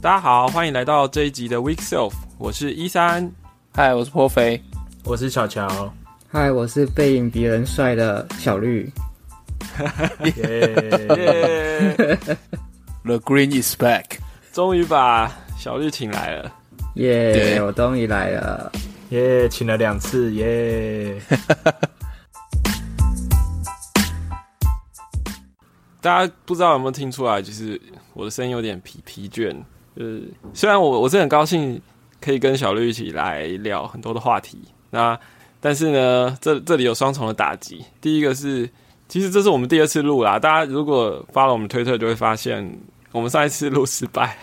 大家好，欢迎来到这一集的 Week Self，我是一三。嗨，我是颇肥。我是小乔，嗨，我是背影比人帅的小绿。耶！耶，The Green is back。终于把小绿请来了。耶、对我终于来了。耶，请了两次，耶！大家不知道有没有听出来，就是我的声音有点疲疲倦。就是虽然我我是很高兴可以跟小绿一起来聊很多的话题，那但是呢，这这里有双重的打击。第一个是，其实这是我们第二次录啦。大家如果发了我们推特，就会发现我们上一次录失败。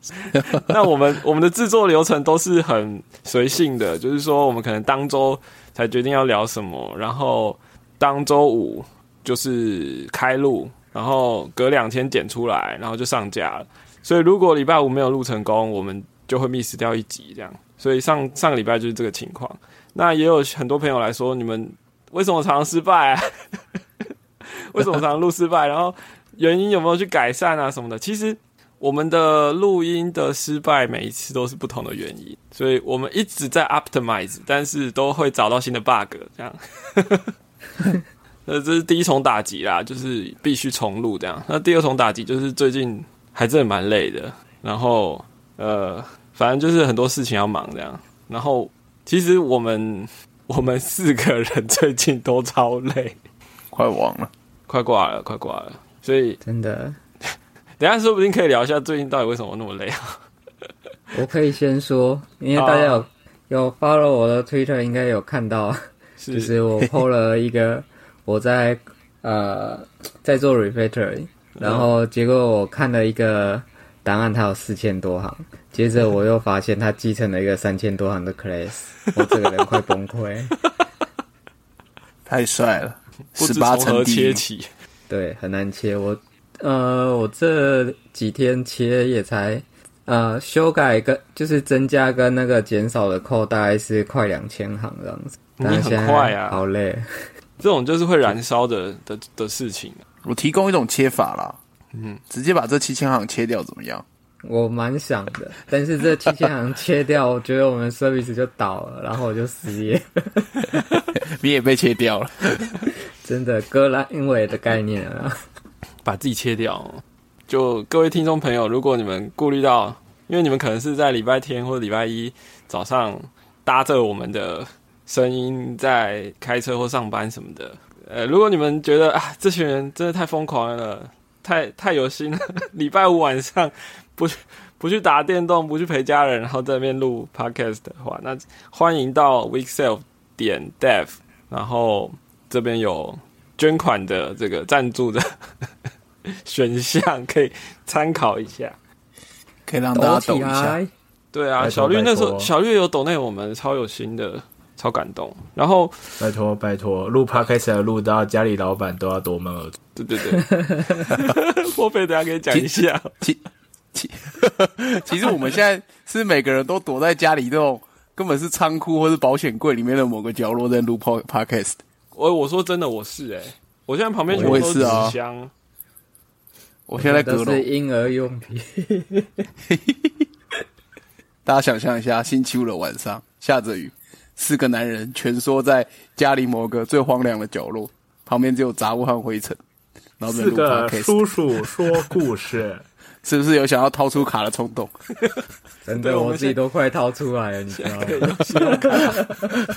那我们我们的制作流程都是很随性的，就是说我们可能当周才决定要聊什么，然后当周五就是开录，然后隔两天剪出来，然后就上架了。所以如果礼拜五没有录成功，我们就会 miss 掉一集这样。所以上上个礼拜就是这个情况。那也有很多朋友来说，你们为什么常常失败啊？为什么常常录失败？然后原因有没有去改善啊什么的？其实我们的录音的失败每一次都是不同的原因，所以我们一直在 optimize，但是都会找到新的 bug 这样。呃，这是第一重打击啦，就是必须重录这样。那第二重打击就是最近还真的蛮累的，然后呃，反正就是很多事情要忙这样。然后其实我们 我们四个人最近都超累，快忘了，快挂了，快挂了。所以真的，等一下说不定可以聊一下最近到底为什么那么累啊？我可以先说，因为大家有、有 follow 我的 Twitter，应该有看到，是。就是我 PO 了一个我在呃在做 refactor，然后结果我看了一个档案，它有四千多行，接着我又发现它继承了一个三千多行的 class，我这个人快崩溃。太帅了，不十八层。切起。对，很难切。我呃，我这几天切也才呃修改跟就是增加跟那个减少的扣大概是快两千行这样子。你很快啊好累。这种就是会燃烧的的的事情。我提供一种切法啦，嗯，直接把这七千行切掉怎么样？我蛮想的，但是这七千行切掉，我觉得我们 service 就倒了，然后我就失业。你也被切掉了，真的割烂尾的概念啊！把自己切掉。就各位听众朋友，如果你们顾虑到，因为你们可能是在礼拜天或者礼拜一早上搭着我们的声音在开车或上班什么的，呃，如果你们觉得啊，这群人真的太疯狂了，太太有心了，礼拜五晚上不去不去打电动，不去陪家人，然后在那边录 podcast 的话，那欢迎到 weekself 点 dev，然后这边有捐款的这个赞助的 选项可以参考一下。可以让大家起抖一下。对啊，小绿那时候小绿有懂内我们超有心的，超感动。然后拜托拜托，录 podcast 要录到家里老板都要夺门而出。对对对，破费 等一下可以讲一下。其其其实我们现在是每个人都躲在家里这种根本是仓库或是保险柜里面的某个角落在录 po- podcast。我我说真的，我是哎、我现在旁边全部都是我也是箱。我现在在阁楼都是，婴儿用品。大家想象一下，星期五的晚上下着雨，四个男人蜷缩在家里某个最荒凉的角落，旁边只有杂物和灰尘，四个叔叔说故事，是不是有想要掏出卡的冲动？真的，对我自己都快掏出来了，你知道吗？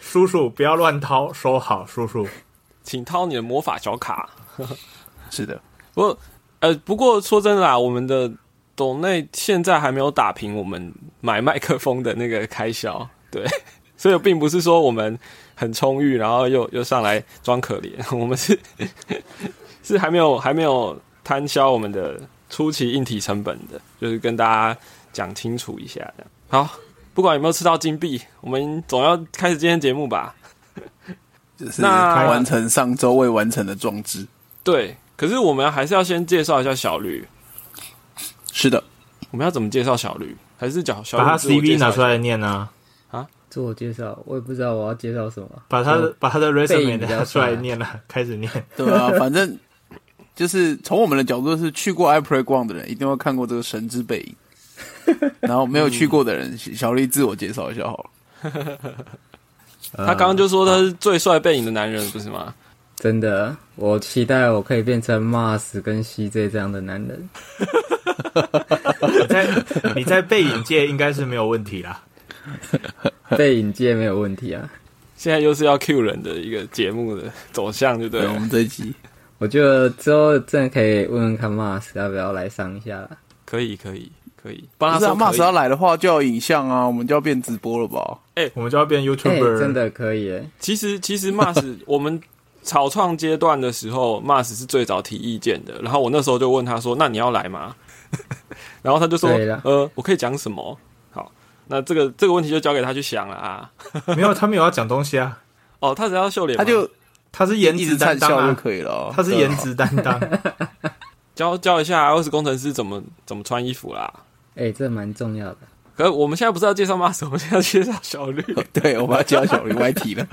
叔叔不要乱掏，收好，叔叔。请掏你的魔法小卡。是的，不过呃，不过说真的啊，我们的董内现在还没有打平我们买麦克风的那个开销，对，所以并不是说我们很充裕，然后又又上来装可怜，我们是是还没有还没有摊销我们的初期硬体成本的，就是跟大家讲清楚一下这样。好，不管有没有吃到金币，我们总要开始今天节目吧。就是那完成上周未完成的装置。对，可是我们还是要先介绍一下小绿。是的，我们要怎么介绍小绿？还是讲小绿把他 CV 拿出来念呢啊，自我介绍，我也不知道我要介绍什么。把他的把他的 resume 拿出来念了，开始念。对啊，反正就是从我们的角度是去过 iPlay 逛的人，一定会看过这个神之背影。然后没有去过的人，小绿自我介绍一下好了。呃他刚刚就说他是最帅背影的男人，不是吗？真的，我期待我可以变成 Mars 跟 CJ 这样的男人。你 在你在背影界应该是没有问题啦。背影界没有问题啊。现在又是要 Q 人的一个节目的走向，就对对，了我。们这一集我觉得之后真的可以问问看 Mars 要不要来上一下啦。可以，可以，可以。帮他不是，Mars 要来的话就要影像啊，我们就要变直播了吧？哎我们就要变哎、YouTuber，、真的可以耶！其实其实 Mars 我们草创阶段的时候，Mars 是最早提意见的。然后我那时候就问他说：“那你要来吗？” 然后他就说：“呃，我可以讲什么？”好，那这个这个问题就交给他去想了啊。没有他没有要讲东西啊，哦，他只要秀脸，他就他是颜值担当啊，可以了啊。他是颜值担当。教教一下 iOS 工程师怎么怎么穿衣服啦。哎、这蛮重要的。可是我们现在不是要介绍 Mars，我们现在要介绍小绿。对，我把它教小绿歪题了。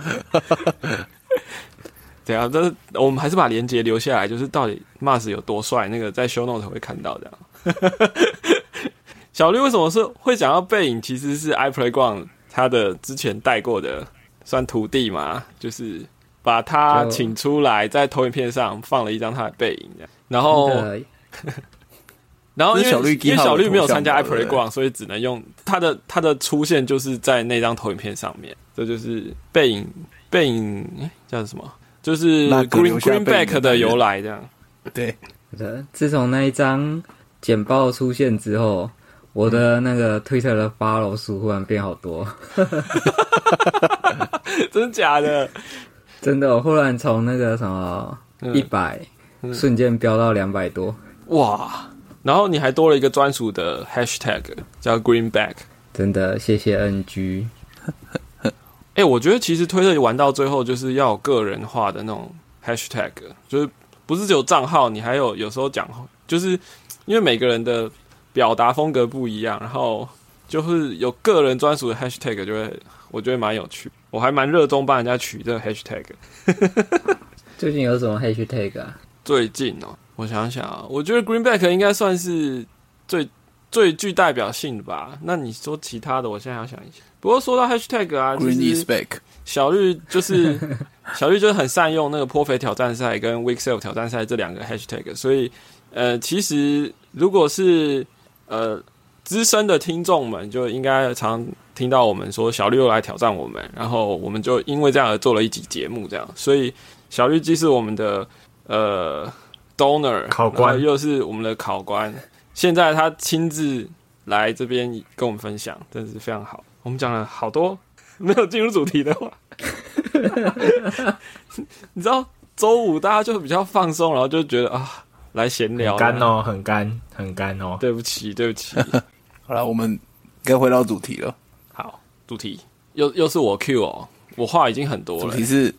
对啊，但是我们还是把链接留下来，就是到底 Mars 有多帅，那个在 Show Note 会看到这样。小绿为什么是会想要背影？其实是 iPlayground 他的之前带过的算徒弟嘛，就是把他请出来，在投影片上放了一张他的背影这样。然后，然后因为小绿因为小绿没有参加 iPlayground，所以只能用他的他的出现就是在那张投影片上面。这就是背影背影诶叫什么？就是 Green Greenback 的由来这样。对，自从那一张简报出现之后，我的那个 Twitter 的 follow 数忽然变好多。真的假的？真的，我忽然从那个什么嗯一百、瞬间飙到两百多，哇！然后你还多了一个专属的 hashtag 叫 Greenback。真的谢谢 NG。哎、我觉得其实推特玩到最后就是要有个人化的那种 hashtag，就是不是只有账号，你还有有时候讲，就是因为每个人的表达风格不一样，然后就是有个人专属的 hashtag，就会我觉得蛮有趣。我还蛮热衷帮人家取这个 hashtag。最近有什么 hashtag 啊？最近哦，我想想啊，我觉得 Greenback 应该算是最最具代表性的吧。那你说其他的，我现在要想一下。不过说到 hashtag 啊，，Green is back，。小绿就是 小绿就是很善用那个颇肥挑战赛跟 Week Self 挑战赛这两个 hashtag，所以呃，其实如果是呃资深的听众们，就应该常听到我们说小绿又来挑战我们，然后我们就因为这样而做了一集节目，这样，所以小绿既是我们的呃 donor 考官又是我们的考官，现在他亲自来这边跟我们分享，真的是非常好。我们讲了好多没有进入主题的话，你知道周五大家就比较放松，然后就觉得啊，来闲聊很干。哦，很干，很干哦。对不起，对不起。好了，我们该回到主题了。好，主题又又是我 Q 哦，我话已经很多了主题是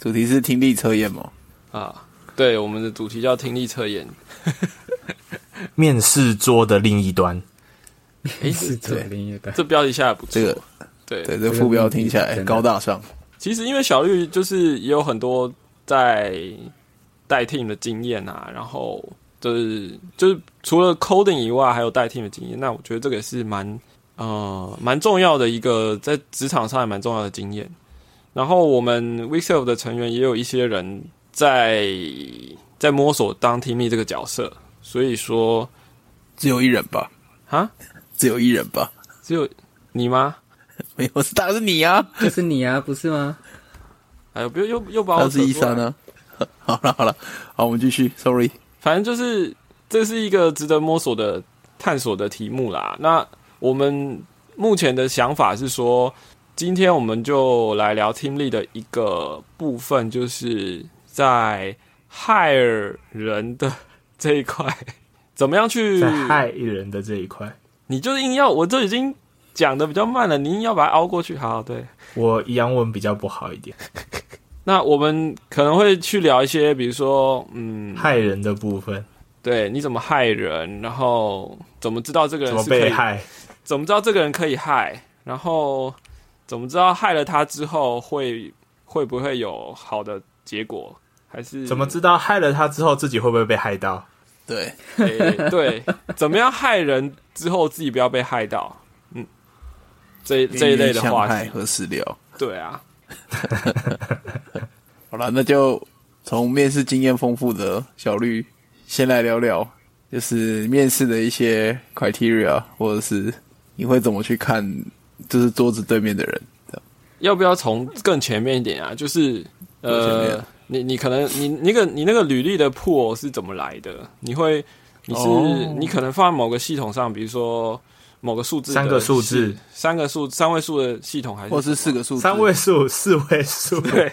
主题是听力测验嘛？啊。对，我们的主题叫听力测验。面试桌的另一端，诶，是这左另一端。这标题下来不错。这个对对，这副标听起来高大上。其实因为小绿就是也有很多在带 team 的经验啊，然后就是就是除了 coding 以外，还有带 team 的经验。那我觉得这个也是蛮呃蛮重要的一个在职场上也蛮重要的经验。然后我们 w e e k Self 的成员也有一些人在在摸索当 team lead 这个角色，所以说只有一人吧？啊，只有一人吧？只有你吗？没有，是当然是你啊！就是你啊，不是吗？哎呦，不又又又把我他是一扯出来三啊。好了好了，好，我们继续。Sorry，反正就是这是一个值得摸索的探索的题目啦。那我们目前的想法是说，今天我们就来聊 Team Lead 的一个部分，就是在害人的这一块，怎么样去在害人的这一块，你就是硬要，我都已经讲的比较慢了，你硬要把它熬过去。好，对。我洋文比较不好一点，那我们可能会去聊一些，比如说，嗯，害人的部分对，你怎么害人，然后怎么知道这个怎么人是被害，怎么知道这个人可以害？然后怎么知道害了他之后会会不会有好的结果？还是怎么知道害了他之后自己会不会被害到？对，诶对，怎么样害人之后自己不要被害到？嗯，这这一类的话题，何时聊？对啊，好了，那就从面试经验丰富的小绿先来聊聊，就是面试的一些 criteria，或者是你会怎么去看，就是桌子对面的人。这样要不要从更前面一点啊？就是呃，你你可能你那个你那个履历的 pool 是怎么来的？你会你是、哦你可能放在某个系统上，比如说某个数字三个数字，三个数三位数的系统，还是或是四个数字，三位数、四位数，对，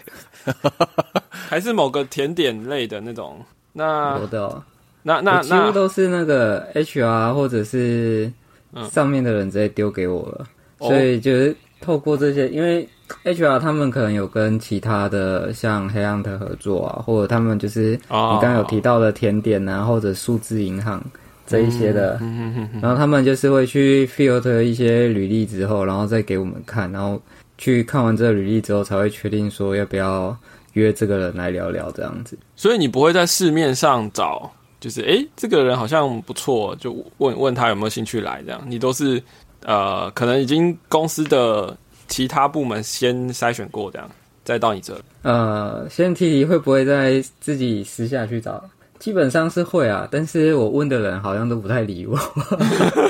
还是某个甜点类的那种？那我的、哦，那那我几乎那都是那个 HR 或者是嗯。上面的人直接丢给我了，哦。所以就是透过这些，因为 HR 他们可能有跟其他的像黑暗的合作啊，或者他们就是你哦刚刚有提到的甜点啊，或者数字银行这一些的，嗯然后他们就是会去 filter 一些履历之后，然后再给我们看，然后去看完这个履历之后，才会确定说要不要约这个人来聊聊这样子。所以你不会在市面上找，就是诶，这个人好像不错，就问问他有没有兴趣来，这样你都是呃，可能已经公司的其他部门先筛选过，这样再到你这。呃，先提提会不会在自己私下去找？基本上是会啊，但是我问的人好像都不太理我，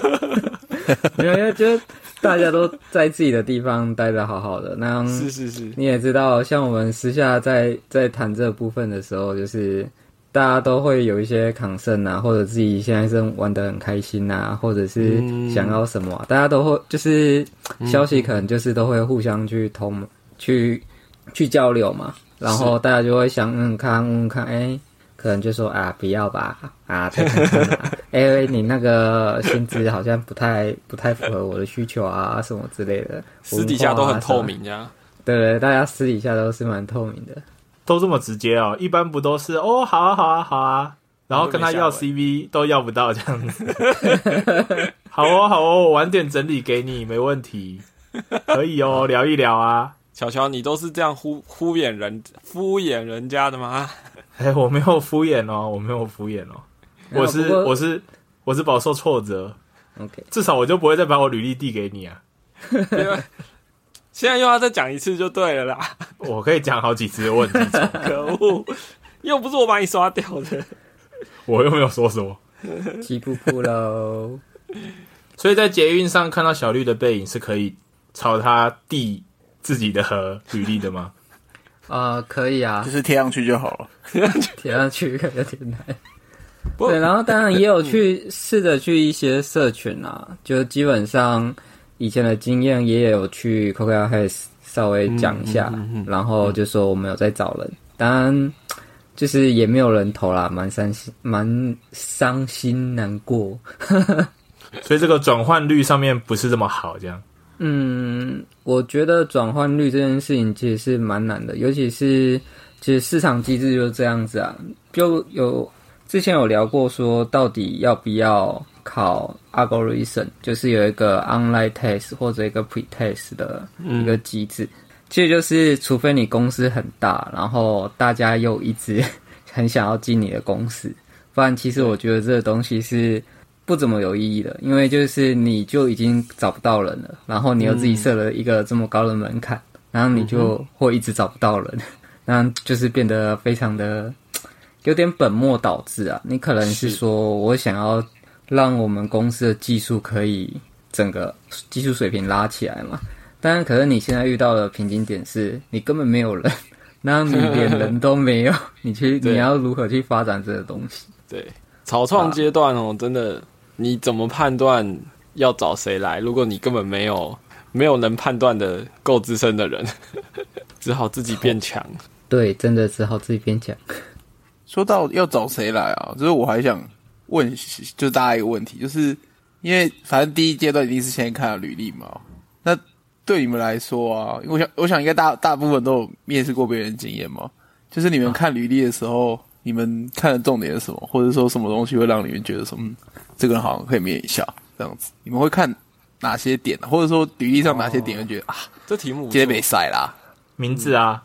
没有，因为就大家都在自己的地方待的好好的，那样是是是，你也知道，像我们私下在在谈这部分的时候，就是大家都会有一些抗胜啊，或者自己现在正玩的很开心啊，或者是嗯。想要什么啊、大家都会就是消息可能就是都会互相去通去去交流嘛，然后大家就会想嗯看嗯看哎。可能就说啊，不要吧，啊，再看看啊，哎、你那个薪资好像不太不太符合我的需求啊，什么之类的，私底下都很透明，这样。对对，大家私底下都是蛮透明的。都这么直接哦。一般不都是哦，好啊，好啊，好啊，然后跟他要 CV 都要不到这样子。好哦，好哦，我晚点整理给你，没问题，可以哦，聊一聊啊。巧巧，你都是这样敷敷衍人敷衍人家的吗？哎，我没有敷衍哦，我没有敷衍哦，我是我是我是饱受挫折，OK，至少我就不会再把我履历递给你啊。因为现在又要再讲一次就对了啦。我可以讲好几次的问题，可恶，又不是我把你刷掉的。我又没有说什么。气噗噗喽。所以在捷运上看到小绿的背影，是可以朝他递自己的和履历的吗？啊、可以啊就，是贴上去就好了。贴上去贴上去有点难。不对，然后当然也有去试着去一些社群啊，就基本上以前的经验也有去 Coca h a s 稍微讲一下，然后就说我们有在找人，当然就是也没有人投啦，蛮伤心，蛮伤心难过。所以这个转换率上面不是这么好，这样。嗯，我觉得转换率这件事情其实是蛮难的，尤其是其实市场机制就是这样子啊，就有之前有聊过说，到底要不要考 algorithm，就是有一个 online test 或者一个 pre test 的一个机制。其实就是，除非你公司很大，然后大家又一直 很想要进你的公司，不然其实我觉得这个东西是不怎么有意义的，因为就是你就已经找不到人了，然后你又自己设了一个这么高的门槛，然后你就会一直找不到人，那就是变得非常的 有点本末倒置啊。你可能是是说我想要让我们公司的技术可以整个 技术水平拉起来嘛，当然，可是你现在遇到的瓶颈点是你根本没有人，那你连人都没有，你去 你要如何去发展这个东西？对，草创阶段哦，真的，你怎么判断要找谁来？如果你根本没有没有能判断的够资深的人，只好自己变强。对，真的只好自己变强。说到要找谁来啊，就是我还想问，就是大家一个问题，就是因为反正第一阶段一定是先看履历嘛。那对你们来说啊，因为我想我想应该大大部分都有面试过别人的经验嘛。就是你们看履历的时候，你们看的重点是什么，或者说什么东西会让你们觉得说，嗯，这个人好像可以面一下这样子？你们会看哪些点，或者说履历上哪些点会觉得、啊，这题目不错今天没晒啦？名字啊，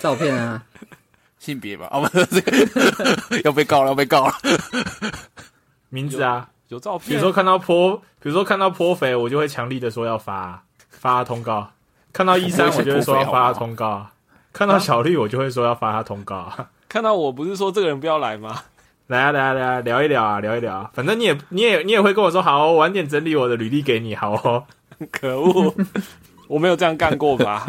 照片啊，性别吧？哦，不是这个 要被告了，要被告了。名字啊，有照片，比如说看到泼，比如说看到泼肥，我就会强力的说要发发通告；看到一三，我就会说要发通告；看到小绿，我就会说要发他通告。看到我不是说这个人不要来吗？来啊来啊来啊，聊一聊啊，聊一聊啊。反正你也你也你也会跟我说好、哦，晚点整理我的履历给你，好哦。可恶，我没有这样干过吧？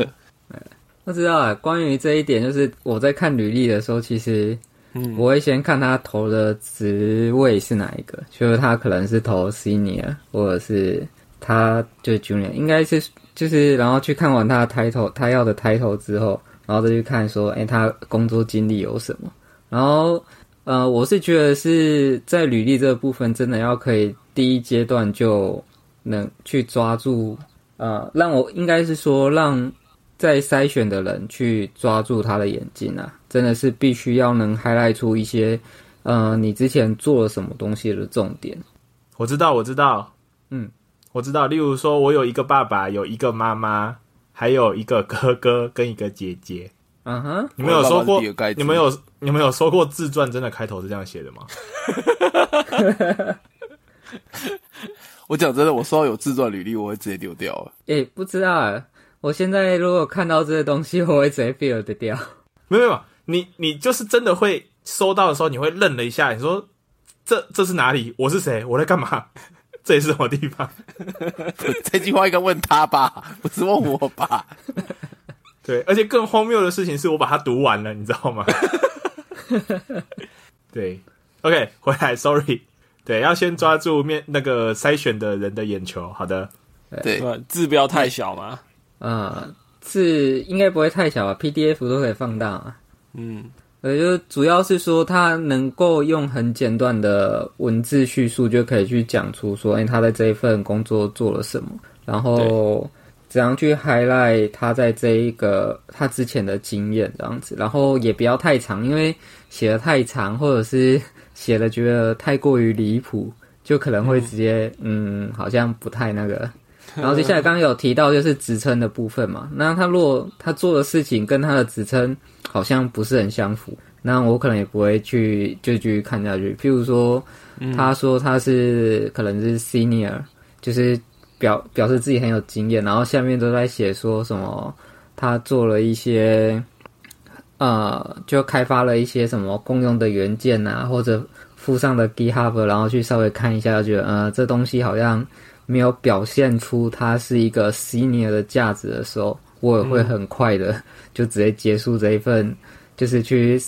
不知道啊。关于这一点，就是我在看履历的时候，其实嗯，我会先看他投的职位是哪一个，就是他可能是投 senior，或者是他就 junior，应该是就是然后去看完他的 title，他要的 title 之后，然后再去看说，哎、他工作经历有什么。然后呃，我是觉得是在履历这个部分，真的要可以第一阶段就能去抓住，呃，让我应该是说让在筛选的人去抓住他的眼睛啊，真的是必须要能 highlight 出一些，呃，你之前做了什么东西的重点。我知道，我知道，嗯，我知道。例如说，我有一个爸爸，有一个妈妈，还有一个哥哥跟一个姐姐。嗯哼，你们有说过你们有你们有说过自传真的开头是这样写的吗？我讲真的，我收到有自传履历，我会直接丢掉了。诶、不知道啊，我现在如果看到这些东西，我会直接 feel 得掉。没有没有，你你就是真的会收到的时候，你会愣了一下，你说这这是哪里？我是谁？我在干嘛？这里是什么地方？这句话应该问他吧，不是问我吧？对，而且更荒谬的事情是我把它读完了，你知道吗？对，OK，回来，Sorry，对，要先抓住面那个筛选的人的眼球。好的，对，字不要太小嘛。嗯，字应该不会太小吧？PDF 都可以放大嘛。嗯，呃，就主要是说他能够用很简短的文字叙述，就可以去讲出说，哎、他在这一份工作做了什么，然后怎样去 highlight 他在这一个他之前的经验这样子，然后也不要太长，因为写的太长，或者是写的觉得太过于离谱，就可能会直接嗯好像不太那个。然后接下来刚刚有提到就是职称的部分嘛，那他如果他做的事情跟他的职称好像不是很相符，那我可能也不会去就继续看下去。譬如说，他说他是可能是 senior，就是表表示自己很有经验，然后下面都在写说什么他做了一些呃，就开发了一些什么共用的元件啊，或者附上的 GitHub，然后去稍微看一下，就觉得呃这东西好像没有表现出它是一个 senior 的价值的时候，我也会很快的就直接结束这一份，就是去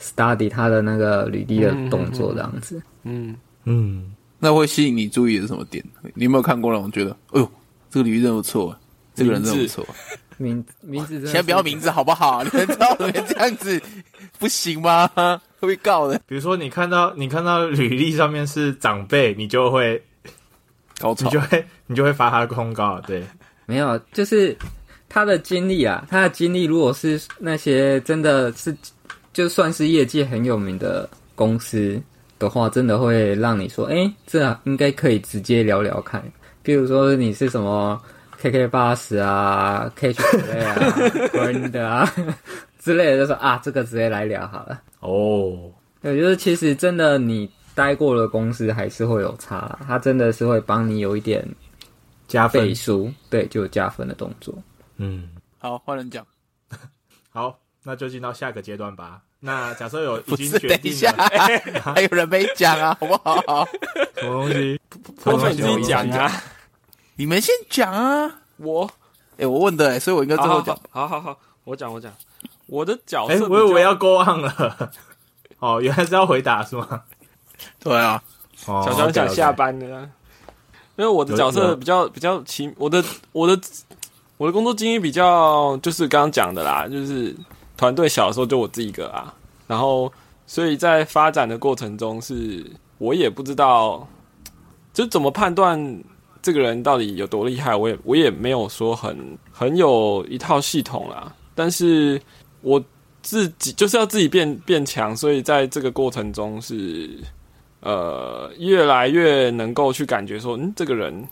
study 他的那个履历的动作这样子。嗯，嗯，那会吸引你注意的是什么点？你有没有看过让我觉得，哎呦，这个履历真的不错，这个人真的不错。名名字先不要名字好不好？你们知道你们这样子不行吗？会被告的。比如说你看到你看到履历上面是长辈，你就会高潮你就会你就会发他公告，对，没有，就是他的经历啊，他的经历如果是那些真的是就算是业界很有名的公司的话，真的会让你说，哎、这应该可以直接聊聊看。比如说你是什么 KK 八十啊、Catch Play 啊、Friend 啊 之类的，就说啊，这个直接来聊好了。哦，对，就是其实真的你待过的公司还是会有差啦，它真的是会帮你有一点加分数，对，就有加分的动作。嗯，好，换人讲。好，那就进到下个阶段吧。那假设有已不是，经决等一下还有人没讲啊，好不好？什么东西？破费你自己讲啊。你们先讲啊。我哎、我问的、欸，所以我应该最后讲。好好好，我讲我讲，我的角哎、色我以为要 go on 了。哦，原来是要回答是吗？对啊，哦小乔讲下班的啊，因为我的角色比较比较奇，我的我的我的工作经历比较就是刚刚讲的啦，就是团队小的时候就我自己一个啊，然后所以在发展的过程中是，我也不知道就怎么判断这个人到底有多厉害，我也我也没有说很很有一套系统啦，但是我自己就是要自己变变强，所以在这个过程中是呃越来越能够去感觉说，嗯，这个人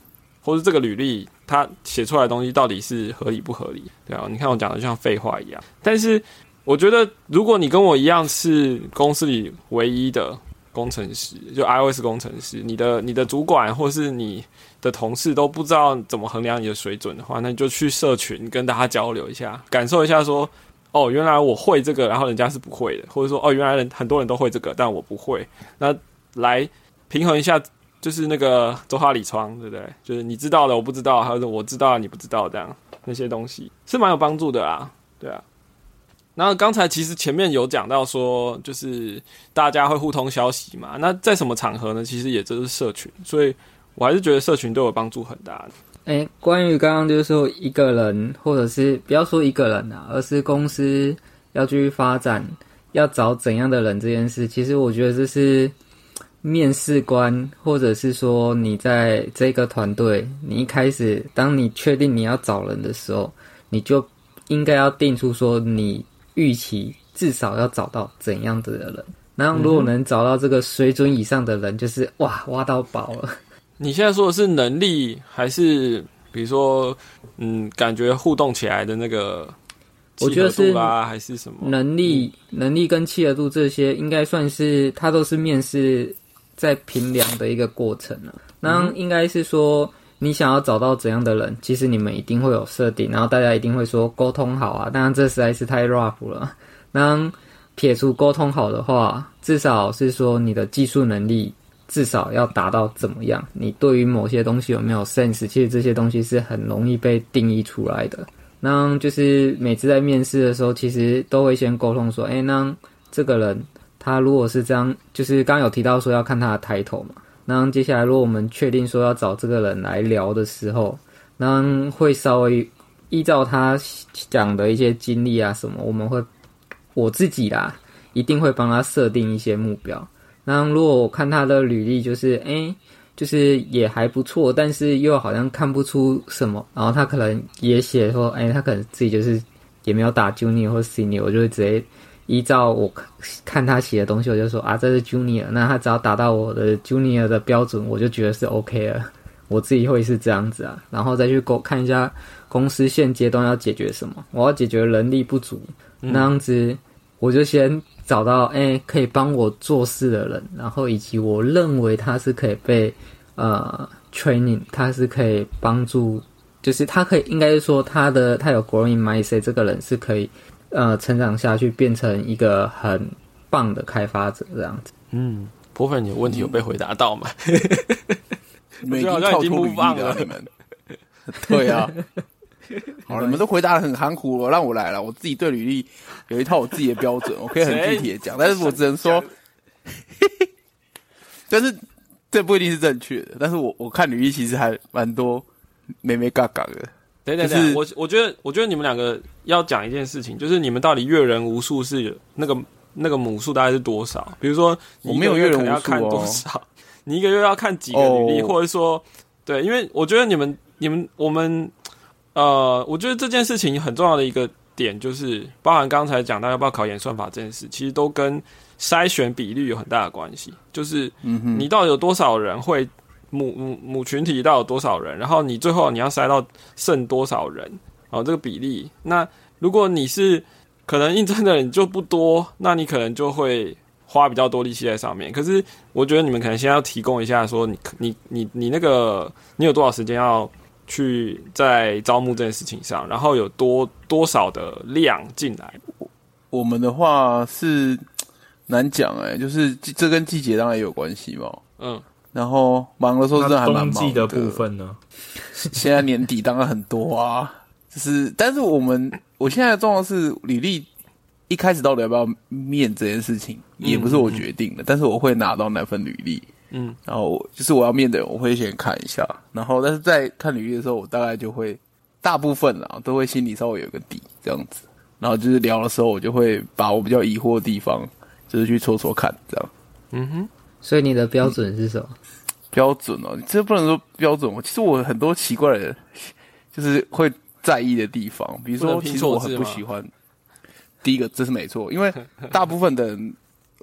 或是这个履历他写出来的东西到底是合理不合理，对啊？你看我讲的就像废话一样，但是我觉得如果你跟我一样是公司里唯一的工程师，就 iOS 工程师，你的你的主管或是你的同事都不知道怎么衡量你的水准的话，那你就去社群跟大家交流一下，感受一下说，哦，原来我会这个，然后人家是不会的，或者说，哦，原来人很多人都会这个，但我不会，那来平衡一下。就是那个周哈里窗，对不对？就是你知道的我不知道，还有我知道你不知道，这样那些东西是蛮有帮助的啦，对啊。然后刚才其实前面有讲到说，就是大家会互通消息嘛。那在什么场合呢？其实也就是社群，所以我还是觉得社群对我帮助很大的。哎，关于刚刚就是说一个人，或者是不要说一个人啊，而是公司要去发展，要找怎样的人这件事，其实我觉得这是。面试官，或者是说你在这个团队，你一开始，当你确定你要找人的时候，你就应该要定出说你预期至少要找到怎样的人。然后如果能找到这个水准以上的人，就是哇，挖到宝了。你现在说的是能力，还是比如说，嗯，感觉互动起来的那个？我觉得是还是什么能力？能力跟契合度这些，应该算是他都是面试。在评量的一个过程了，那应该是说你想要找到怎样的人，其实你们一定会有设定，然后大家一定会说沟通好啊。当然这实在是太 rough 了。那撇除沟通好的话，至少是说你的技术能力至少要达到怎么样？你对于某些东西有没有 sense？其实这些东西是很容易被定义出来的。那就是每次在面试的时候，其实都会先沟通说，哎，那这个人。他如果是这样，就是刚有提到说要看他的抬头嘛。那接下来，如果我们确定说要找这个人来聊的时候，那会稍微依照他讲的一些经历啊什么，我们会我自己啦，一定会帮他设定一些目标。那如果我看他的履历，就是哎，就是也还不错，但是又好像看不出什么。然后他可能也写说，哎，他可能自己就是也没有打 junior 或 senior，我就会直接。依照我看他写的东西，我就说啊，这是 junior，那他只要达到我的 junior 的标准，我就觉得是 OK 了。我自己会是这样子啊，然后再去公看一下公司现阶段要解决什么，我要解决人力不足，那样子我就先找到哎可以帮我做事的人，然后以及我认为他是可以被呃 training，他是可以帮助，就是他可以应该是说他的他有 growing mindset，这个人是可以。呃，成长下去变成一个很棒的开发者这样子。嗯，部分你的问题有被回答到吗？已经跳出履历了，你们。对啊，好了，你们都回答的很含糊了，让我来了。我自己对履历有一套我自己的标准，我可以很具体的讲，但是我只能说，但是这不一定是正确的。但是我我看履历其实还蛮多没没嘎嘎的。对对对，我我觉得，我觉得你们两个要讲一件事情，就是你们到底阅人无数是那个那个母数大概是多少？比如说，你没有阅人要看多少，你一个月要看几个履历，或者说，对，因为我觉得你们你们我们呃，我觉得这件事情很重要的一个点就是，包含刚才讲到要不要考研算法这件事，其实都跟筛选比率有很大的关系，就是你到底有多少人会。母母母群体到有多少人，然后你最后你要筛到剩多少人，哦，这个比例。那如果你是可能应征的人就不多，那你可能就会花比较多力气在上面。可是我觉得你们可能先要提供一下，说你你你你那个你有多少时间要去在招募这件事情上，然后有多多少的量进来。我们的话是难讲哎，就是这跟季节当然也有关系嘛。嗯。然后忙的时候真的还蛮忙的。部分呢，现在年底当然很多啊，就是，但是我们我现在的状况是，履历一开始到底要不要面这件事情，也不是我决定的，但是我会拿到那份履历，嗯，然后就是我要面的人，我会先看一下，然后但是在看履历的时候，我大概就会大部分啊都会心里稍微有个底，这样子，然后就是聊的时候，我就会把我比较疑惑的地方，就是去戳戳看，这样，嗯哼。所以你的标准是什么？标准哦，这不能说标准。其实我很多奇怪的，就是会在意的地方。比如说，其实我很不喜欢。第一个，这是没错，因为 大部分的人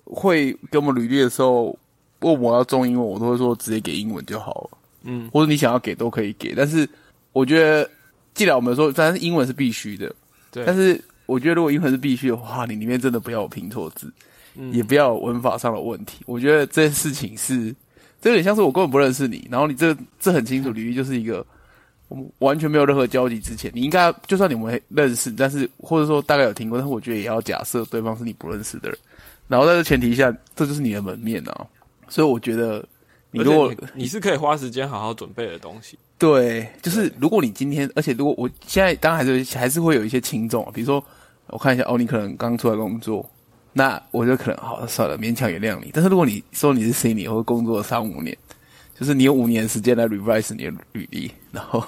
会给我们履历的时候问我要中英文，我都会说直接给英文就好了。嗯，或者你想要给都可以给。但是我觉得，既然我们说，但是英文是必须的，对。但是我觉得如果英文是必须的话，你里面真的不要有拼错字，嗯也不要有文法上的问题。我觉得这件事情是，这有点像是我根本不认识你，然后你这这很清楚，履历就是一个我们完全没有任何交集之前，你应该就算你们认识，但是或者说大概有听过，但是我觉得也要假设对方是你不认识的人，然后在这前提下，这就是你的门面啊。所以我觉得你如果你你是可以花时间好好准备的东西。对，就是如果你今天，而且如果我现在当然还是还是会有一些轻重啊，比如说我看一下哦，你可能刚出来工作，那我就可能好算了，勉强原谅你。但是如果你说你是 senior 或工作三五年，就是你有五年时间来 revise 你的履历，然后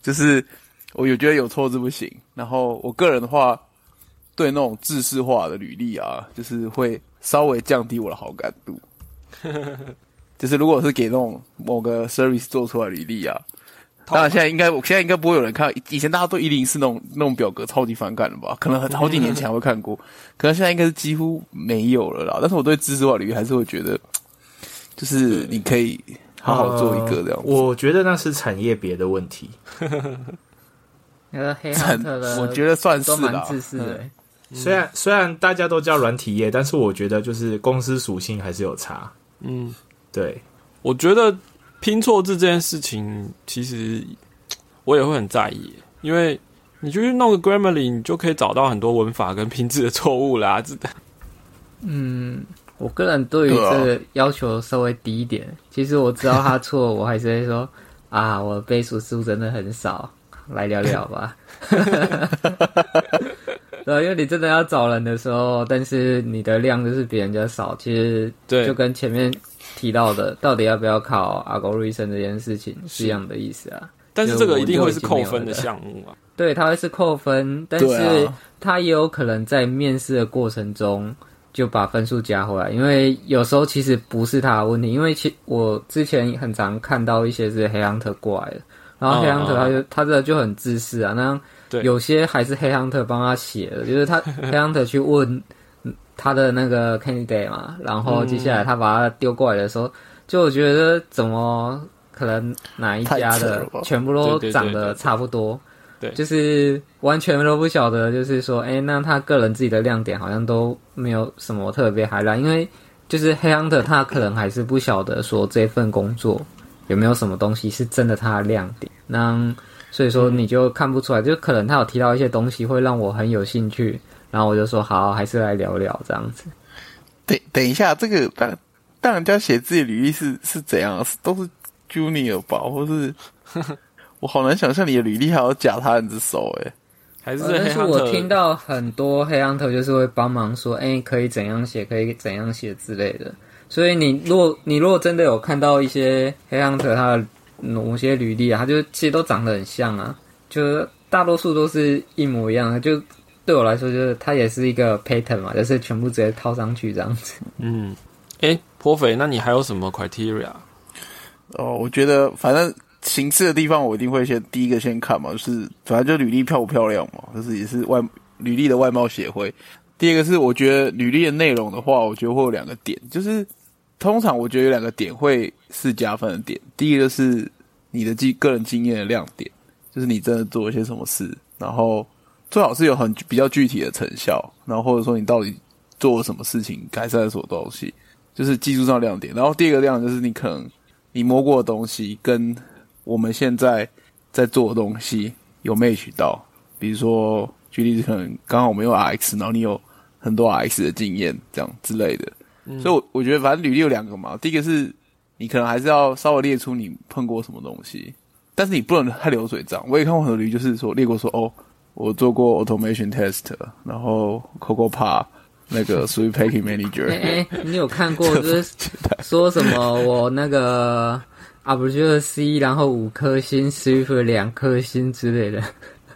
就是我有觉得有错字不行。然后我个人的话，对那种制式化的履历啊，就是会稍微降低我的好感度。就是如果是给那种某个 service 做出来履历啊，当然现在应该，我现在应该不会有人看。以前大家对一零四那种那种表格超级反感了吧？可能很好几年前还会看过，可能现在应该是几乎没有了啦。但是我对知识化领域还是会觉得，就是你可以好好做一个这样子。呃我觉得那是产业别的问题。那个黑很汉特的，我觉得算是都蛮啦。自私的、欸。虽然虽然大家都叫软体业，但是我觉得就是公司属性还是有差。嗯，对，我觉得拼错字这件事情，其实我也会很在意，因为你就去弄个 Grammarly，你就可以找到很多文法跟拼字的错误啦。这嗯，我个人对于这个要求稍微低一点。其实我知道他错，我还是会说 啊，我背数数真的很少，来聊聊吧。对，因为你真的要找人的时候，但是你的量就是比人家少，其实对就跟前面提到的，到底要不要考 algorithm 这件事情是一样的意思啊。但是这个一定会是扣分的项目啊。对，它会是扣分，但是啊它也有可能在面试的过程中就把分数加回来，因为有时候其实不是他的问题，因为其我之前很常看到一些是黑 hunter 过来的，然后 hunter 他就、他这就很自私啊，那对有些还是黑 hunter 帮他写的，就是他 黑 hunter 去问他的那个 candidate 嘛，然后接下来他把他丢过来的时候，就我觉得怎么可能哪一家的全部都长得差不多。对就是完全都不晓得，就是说，哎、那他个人自己的亮点好像都没有什么特别 highlight，因为就是黑 hunter 他可能还是不晓得说这份工作有没有什么东西是真的他的亮点，那所以说你就看不出来，就可能他有提到一些东西会让我很有兴趣，然后我就说好，还是来聊聊这样子。等等一下，这个当当人家写自己履历是是怎样啊？是都是 junior 吧，或是 我好难想象你的履历还要假他人之手诶、还是呃但黑汉特是我听到很多黑 hunter 就是会帮忙说，哎、可以怎样写，可以怎样写之类的。所以你如果你如果真的有看到一些黑 hunter 他的某些履历啊，他就其实都长得很像啊，就是大多数都是一模一样的。就对我来说，就是它也是一个 pattern 嘛，就是全部直接套上去这样子。嗯，哎，颇肥，那你还有什么 criteria？哦，我觉得反正形式的地方我一定会先第一个先看嘛，就是反正就履历漂不漂亮嘛，就是也是外履历的外貌协会。第二个是我觉得履历的内容的话，我觉得会有两个点，就是通常我觉得有两个点会是加分的点。第一个是你的经个人经验的亮点，就是你真的做了一些什么事，然后最好是有很比较具体的成效，然后或者说你到底做了什么事情，改善了什么东西，就是技术上亮点。然后第二个亮点就是你可能你摸过的东西跟我们现在在做的东西有 match 到，比如说举例子，可能刚好我们用 RX，然后你有很多 RX 的经验，这样之类的。所以我，我觉得反正履历有两个嘛，第一个是你可能还是要稍微列出你碰过什么东西，但是你不能太流水账。我也看过很多履历，就是说列过说哦，我做过 automation test，然后 Coco Pa 那个 Sweet Packing 哎 Manager，哎、你有看过 就是说什么我那个啊不就是 C，然后五颗星，Swift 两颗星之类的？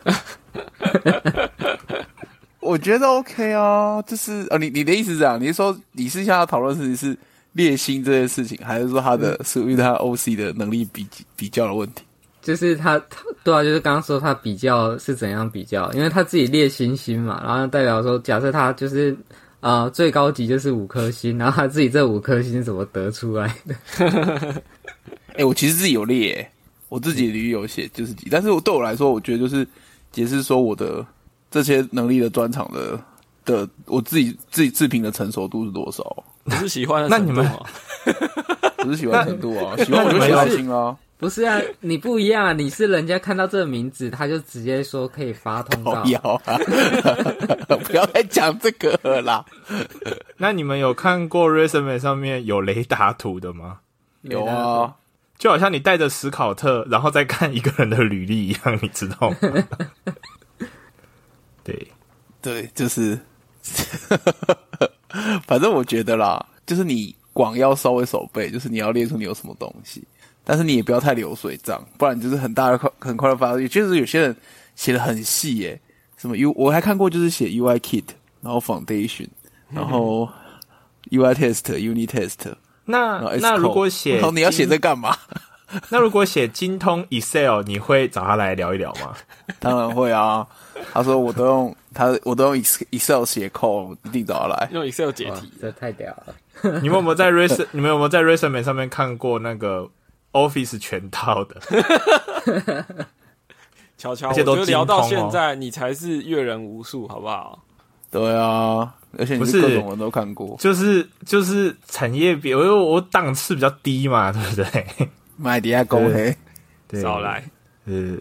我觉得 OK 啊，就是哦，你你的意思是这样，你是说你是想要讨论事情是猎星这件事情，还是说他的属于他 OC 的能力比比较的问题？就是他，他对啊，就是刚刚说他比较是怎样比较，因为他自己列星星嘛，然后代表说，假设他就是呃最高级就是五颗星，然后他自己这五颗星是怎么得出来的？哎、我其实自己有列、欸，我自己的履历有写就是几，但是我对我来说，我觉得就是解释说我的这些能力的专场的的，我自己自己自评的成熟度是多少？你是喜欢的那你们程度 吗不是喜欢程度啊，喜欢我就喜欢星啊。不是啊，你不一样啊，你是人家看到这个名字，他就直接说可以发通告 不。要啊！不要再讲这个了啦。那你们有看过 resume 上面有雷达图的吗？有啊，就好像你带着史考特，然后再看一个人的履历一样，你知道吗？对，对，就是，反正我觉得啦，就是你广要稍微手背，就是你要列出你有什么东西，但是你也不要太流水账，不然你就是很大的快很快的发现。就是有些人写的很细耶、什么 U 我还看过，就是写 UI Kit，然后 Foundation，然后 UI Test、Unit Test，那那如果写 然后你要写这干嘛？那如果写精通 Excel，你会找他来聊一聊吗？当然会啊。他说我都用他我都用 Excel 写 code，一定找他来。用 Excel 解题，这太屌了！你们有没有在 res 你们有没有在 resume 上面看过那个 Office 全套的？悄悄，而且都我觉得聊到现在，你才是阅人无数，好不好？对啊，而且你不是是各种人都看过。就是就是产业比，因为我档次比较低嘛，对不对？麦迪亚公黑，对少来，呃，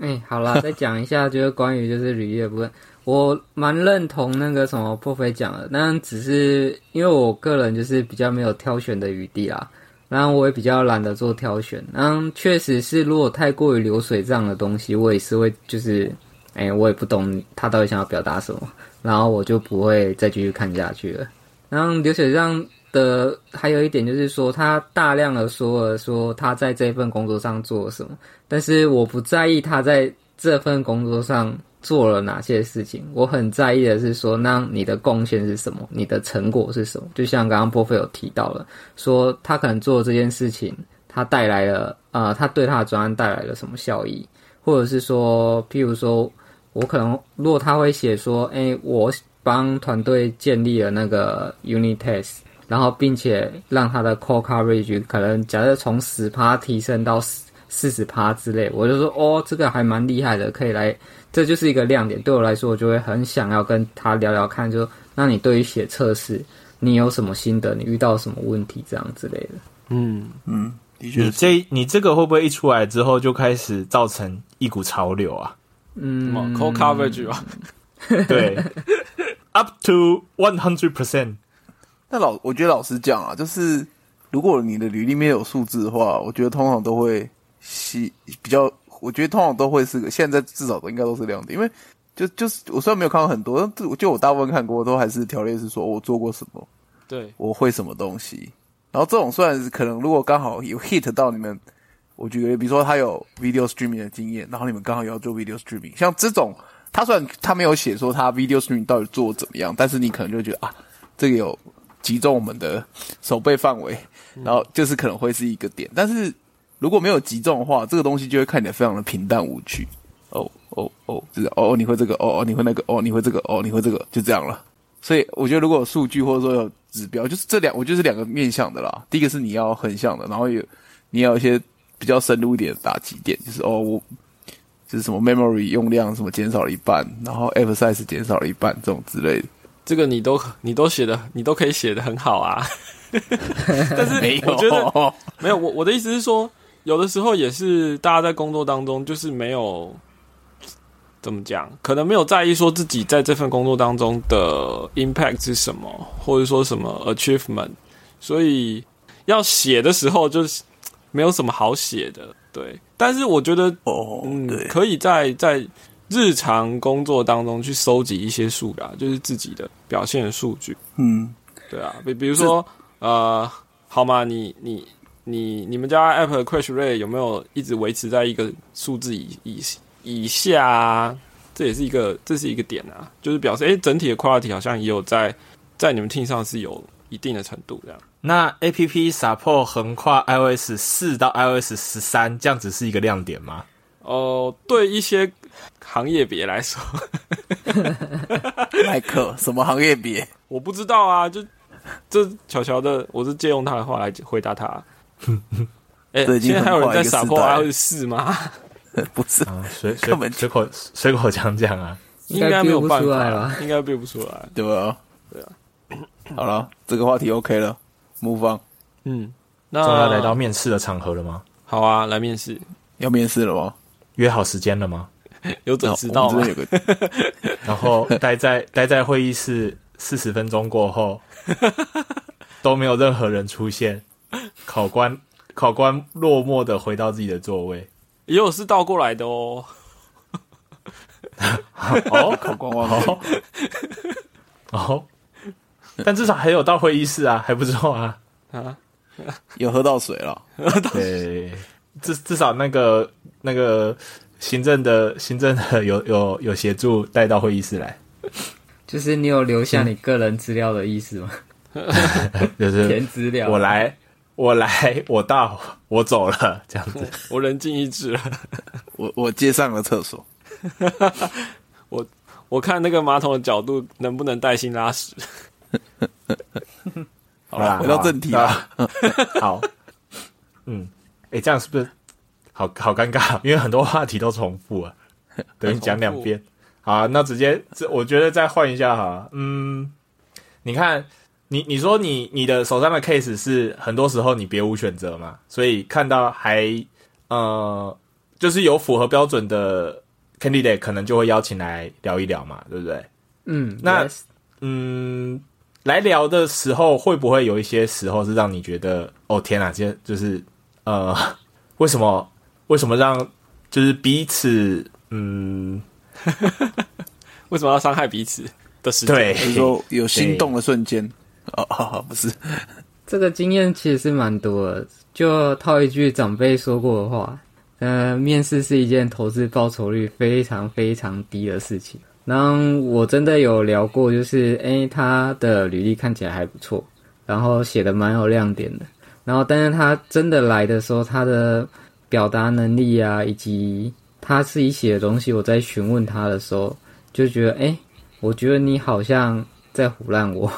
哎、好啦，再讲一下，就是关于就是履历的部分，我蛮认同那个什么破飞讲的，但只是因为我个人就是比较没有挑选的余地啦，然后我也比较懒得做挑选，然后确实是如果太过于流水账的东西，我也是会就是，哎、我也不懂他到底想要表达什么，然后我就不会再继续看下去了。然后流水账的还有一点就是说，他大量的说了说他在这份工作上做了什么，但是我不在意他在这份工作上做了哪些事情，我很在意的是说，那你的贡献是什么，你的成果是什么？就像刚刚波菲有提到了，说他可能做这件事情，他带来了呃，他对他的专案带来了什么效益，或者是说，譬如说我可能如果他会写说，哎、我帮团队建立了那个 unit test。然后，并且让他的 core coverage 可能假设从十趴提升到四十趴之类，我就说哦，这个还蛮厉害的，可以来，这就是一个亮点。对我来说，我就会很想要跟他聊聊看，就那你对于写测试，你有什么心得？你遇到什么问题？这样之类的。嗯，嗯，的确你是。这你这个会不会一出来之后就开始造成一股潮流啊？嗯 code coverage 吧？对，up to one hundred percent。那老我觉得老实讲啊，就是如果你的履历里面有数字的话，我觉得通常都会吸比较，我觉得通常都会是个现在至少都应该都是亮点，因为就就是我虽然没有看到很多，但就我大部分看过都还是条列是说我做过什么，对，我会什么东西。然后这种虽然是可能如果刚好有 hit 到你们，我觉得，比如说他有 video streaming 的经验，然后你们刚好也要做 video streaming，像这种，他虽然他没有写说他 video streaming 到底做怎么样，但是你可能就会觉得啊，这个有击中我们的手背范围，然后就是可能会是一个点。但是如果没有集中的话，这个东西就会看起来非常的平淡无趣。哦哦哦，就是哦你会这个，哦哦你会那个，哦你会这个，哦你会这个，就这样了。所以我觉得如果有数据或者说有指标，就是这两，我就是两个面向的啦。第一个是你要横向的，然后有你要有一些比较深入一点的打击点，就是哦我就是什么 memory 用量什么减少了一半，然后 app size 减少了一半这种之类的。这个你都你都写的，你都可以写的很好啊。但是没有，我觉得没有，我我的意思是说，有的时候也是大家在工作当中就是没有怎么讲，可能没有在意说自己在这份工作当中的 impact 是什么，或者说什么 achievement，所以要写的时候就是没有什么好写的，对。但是我觉得，哦，嗯，，可以在在日常工作当中去收集一些数啦，就是自己的表现的数据。嗯，对啊，比比如说，呃，好嘛？你你你你们家 App 的 crash rate 有没有一直维持在一个数字以以以下啊？这也是一个这是一个点啊，就是表示诶、整体的 quality 好像也有在在你们 team 上是有一定的程度这样。那 A P P support 横跨 iOS 四到 iOS 十三，这样子是一个亮点吗？哦、对一些行业别来说，麦克什么行业别？我不知道啊，就这巧巧的，我是借用他的话来回答他。哎、这已经现在还有人在横跨一个时代 support iOS 四吗？不是，啊，随随口随口讲讲啊。应该没有办应该憋不出来法吧，应该憋不出来。对吧？对啊。好了，这个话题 OK 了，move on。嗯，那终于要来到面试的场合了吗？好啊，来面试，要面试了吗？约好时间了吗？有准时到吗 然后待在待在会议室四十分钟过后，都没有任何人出现，考官考官落寞的回到自己的座位。也有是倒过来的哦。哦？考官忘记。哦？哦，但至少还有到会议室啊，还不错啊。啊，有喝到水了，对，至至少那个那个行政的行政的有有有协助带到会议室来，就是你有留下你个人资料的意思吗？就是填资料，我来我来我到我走了这样子。我人尽一致了。我我接上了厕所，我我看那个马桶的角度能不能带薪拉屎。好啦，回到正题啊啦。好，嗯，哎、这样是不是好好尴尬？因为很多话题都重复了，等于讲两遍。好啊、那直接这，我觉得再换一下哈。嗯，你看，你你说你你的手上的 case 是很多时候你别无选择嘛，所以看到还呃，就是有符合标准的 candidate，可能就会邀请来聊一聊嘛，对不对？嗯，那 yes 嗯，来聊的时候，会不会有一些时候是让你觉得，哦天哪，这就是呃，为什么为什么让就是彼此嗯，为什么要伤害彼此的时间？对就是说有心动的瞬间。哦，好好不是，这个经验其实是蛮多的。就套一句长辈说过的话，呃，面试是一件投资报酬率非常非常低的事情。然后我真的有聊过，就是诶，他的履历看起来还不错，然后写的蛮有亮点的。然后，但是他真的来的时候，他的表达能力啊，以及他自己写的东西，我在询问他的时候，就觉得诶，我觉得你好像在唬烂我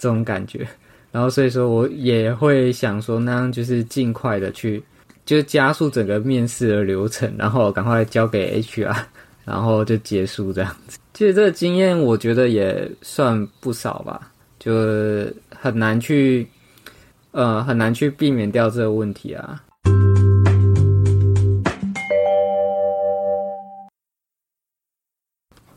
这种感觉。然后所以说我也会想说，那样就是尽快的去，就加速整个面试的流程，然后赶快交给 HR，然后就结束这样子。其实这个经验我觉得也算不少吧，就很难去，呃，很难去避免掉这个问题啊。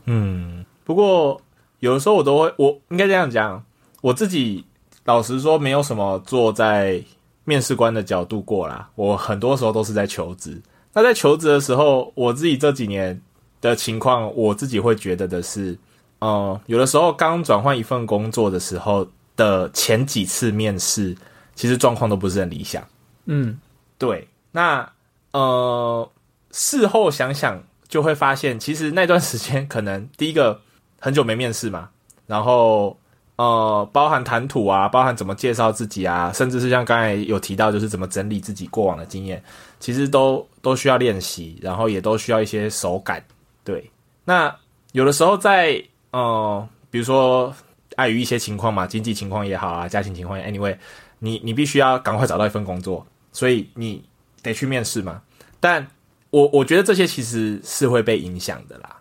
嗯，不过有的时候我都会，我应该这样讲，我自己老实说，没有什么坐在面试官的角度过啦。我很多时候都是在求职。那在求职的时候，我自己这几年的情况，我自己会觉得的是，嗯，有的时候刚转换一份工作的时候的前几次面试，其实状况都不是很理想。嗯，对，那呃，事后想想就会发现，其实那段时间可能第一个很久没面试嘛，然后呃，包含谈吐啊，包含怎么介绍自己啊，甚至是像刚才有提到，就是怎么整理自己过往的经验，其实都都需要练习，然后也都需要一些手感。对，那有的时候在呃，比如说碍于一些情况嘛，经济情况也好啊，家庭情况，anyway，你你必须要赶快找到一份工作，所以你得去面试嘛。但我我觉得这些其实是会被影响的啦，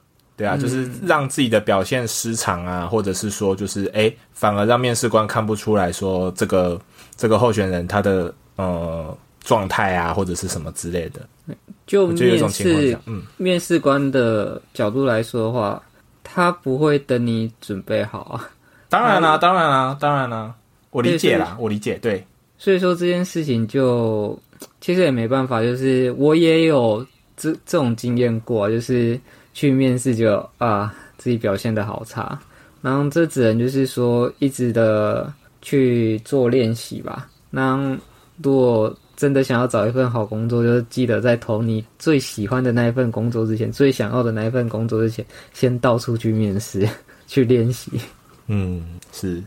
对啊，就是让自己的表现失常啊，或者是说就是哎、诶反而让面试官看不出来说这个这个候选人他的呃状态啊，或者是什么之类的。就面试情嗯，面试官的角度来说的话，他不会等你准备好啊。当然啦，当然啦，当然啦，我理解啦，我理解，对，所以说这件事情就其实也没办法，就是我也有这这种经验过啊，就是去面试就啊自己表现的好差，然后这只能就是说一直的去做练习吧。那如果真的想要找一份好工作，就是记得在投你最喜欢的那一份工作之前，最想要的那一份工作之前，先到处去面试，去练习。嗯，是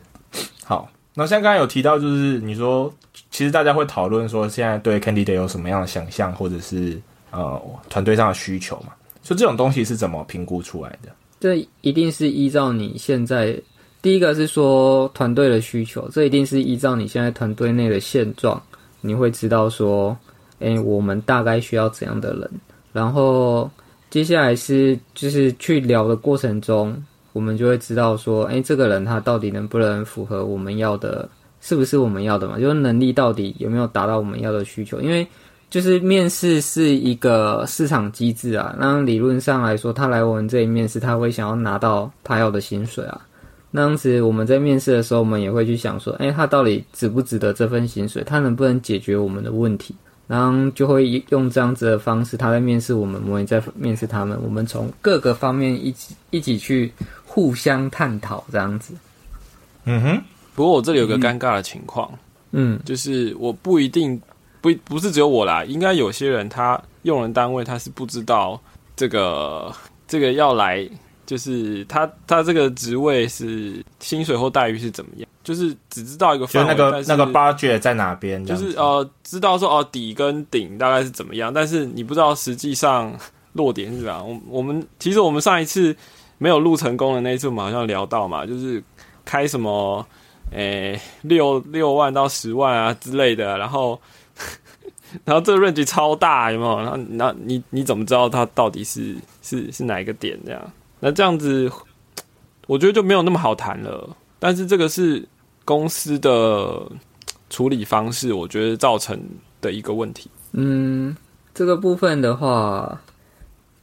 好。那像刚才有提到，就是你说，其实大家会讨论说，现在对 candidate 有什么样的想象，或者是呃团队上的需求嘛？就这种东西是怎么评估出来的？这一定是依照你现在第一个是说团队的需求，这一定是依照你现在团队内的现状，你会知道说，诶，我们大概需要怎样的人，然后接下来是就是去聊的过程中，我们就会知道说，哎，这个人他到底能不能符合我们要的，是不是我们要的嘛？就是能力到底有没有达到我们要的需求？因为就是面试是一个市场机制啊，那理论上来说，他来我们这里面试，他会想要拿到他要的薪水啊。那样子我们在面试的时候，我们也会去想说，哎，他到底值不值得这份薪水？他能不能解决我们的问题？然后就会用这样子的方式，他在面试我们，我们也在面试他们。我们从各个方面一起一起去互相探讨，这样子。嗯哼。不过我这里有个尴尬的情况，嗯，就是我不一定不不是只有我啦，应该有些人他用人单位他是不知道这个这个要来，就是他他这个职位是薪水或待遇是怎么样，就是只知道一个就范围，那个那个但 budget 在哪边，就是呃，知道说哦底跟顶大概是怎么样，但是你不知道实际上落点是怎样。我我们其实我们上一次没有录成功的那一次，我们好像聊到嘛，就是开什么诶六六万到十万啊之类的，然后然后这个 range 超大，有没有？然后那你你怎么知道它到底是是是哪一个点这样？那这样子，我觉得就没有那么好谈了。但是这个是公司的处理方式，我觉得造成的一个问题。嗯，这个部分的话，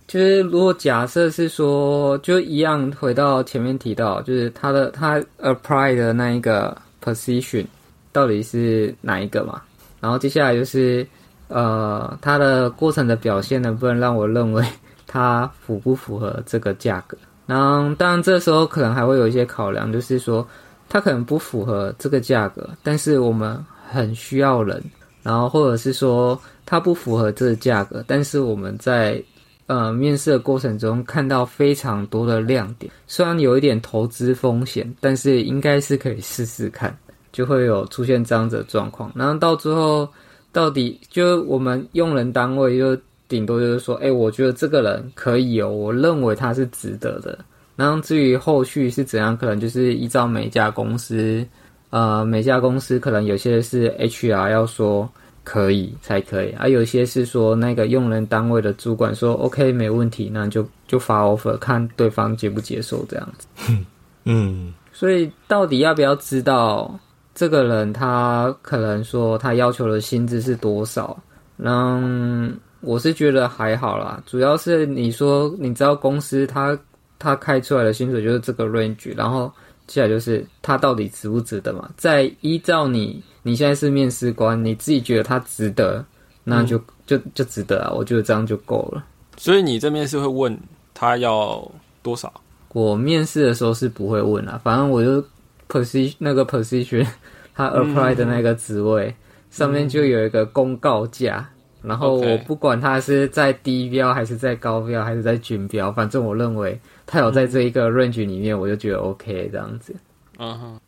就是如果假设是说，就一样回到前面提到，就是他的他 apply 的那一个 position 到底是哪一个嘛？然后接下来就是呃，它的过程的表现能不能让我认为它符不符合这个价格？然后当然这时候可能还会有一些考量，就是说它可能不符合这个价格，但是我们很需要人，然后或者是说它不符合这个价格，但是我们在呃面试的过程中看到非常多的亮点，虽然有一点投资风险，但是应该是可以试试看，就会有出现这样子的状况。然后到最后，到底就我们用人单位就顶多就是说，哎，我觉得这个人可以哦，我认为他是值得的。然后至于后续是怎样，可能就是依照每家公司。呃，每家公司可能有些是 HR 要说可以才可以，啊、有些是说那个用人单位的主管说 OK 没问题，那就就发 offer 看对方接不接受这样子。嗯，所以到底要不要知道这个人他可能说他要求的薪资是多少？嗯，我是觉得还好啦，主要是你说你知道公司他他开出来的薪水就是这个 range，然后。接下来就是他到底值不值得嘛？再依照你你现在是面试官，你自己觉得他值得，那就、就就值得啊！我觉得这样就够了。所以你这面试会问他要多少？我面试的时候是不会问啊，反正我就 position 那个 position 他 apply 的那个职位、上面就有一个公告价，然后我不管他是在低标还是在高标还是在均标，反正我认为他有在这一个 range 里面，我就觉得 OK 这样子。嗯哼，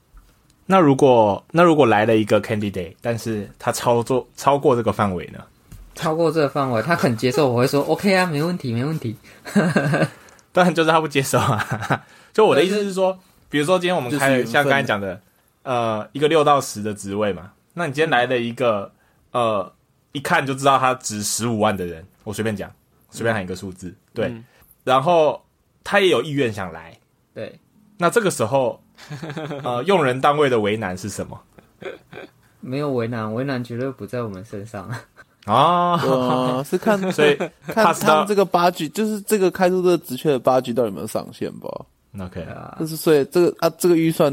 那如果那如果来了一个 candidate，但是他操作超过这个范围呢？超过这个范围，他肯接受，我会说 OK 啊，没问题，没问题。当然就是他不接受啊。就我的意思是说，比如说今天我们开像刚才讲的，呃，一个六到十的职位嘛，那你今天来了一个呃，一看就知道他值十五万的人，我随便讲，随便喊一个数字，对，嗯。然后他也有意愿想来，对，那这个时候，呃，用人单位的为难是什么？没有为难，为难绝对不在我们身上。啊，呃，是看 所以看他们这个八局，就是这个开出这个职缺的八局到底有没有上限吧？OK，啊就，是所以这个啊，这个预算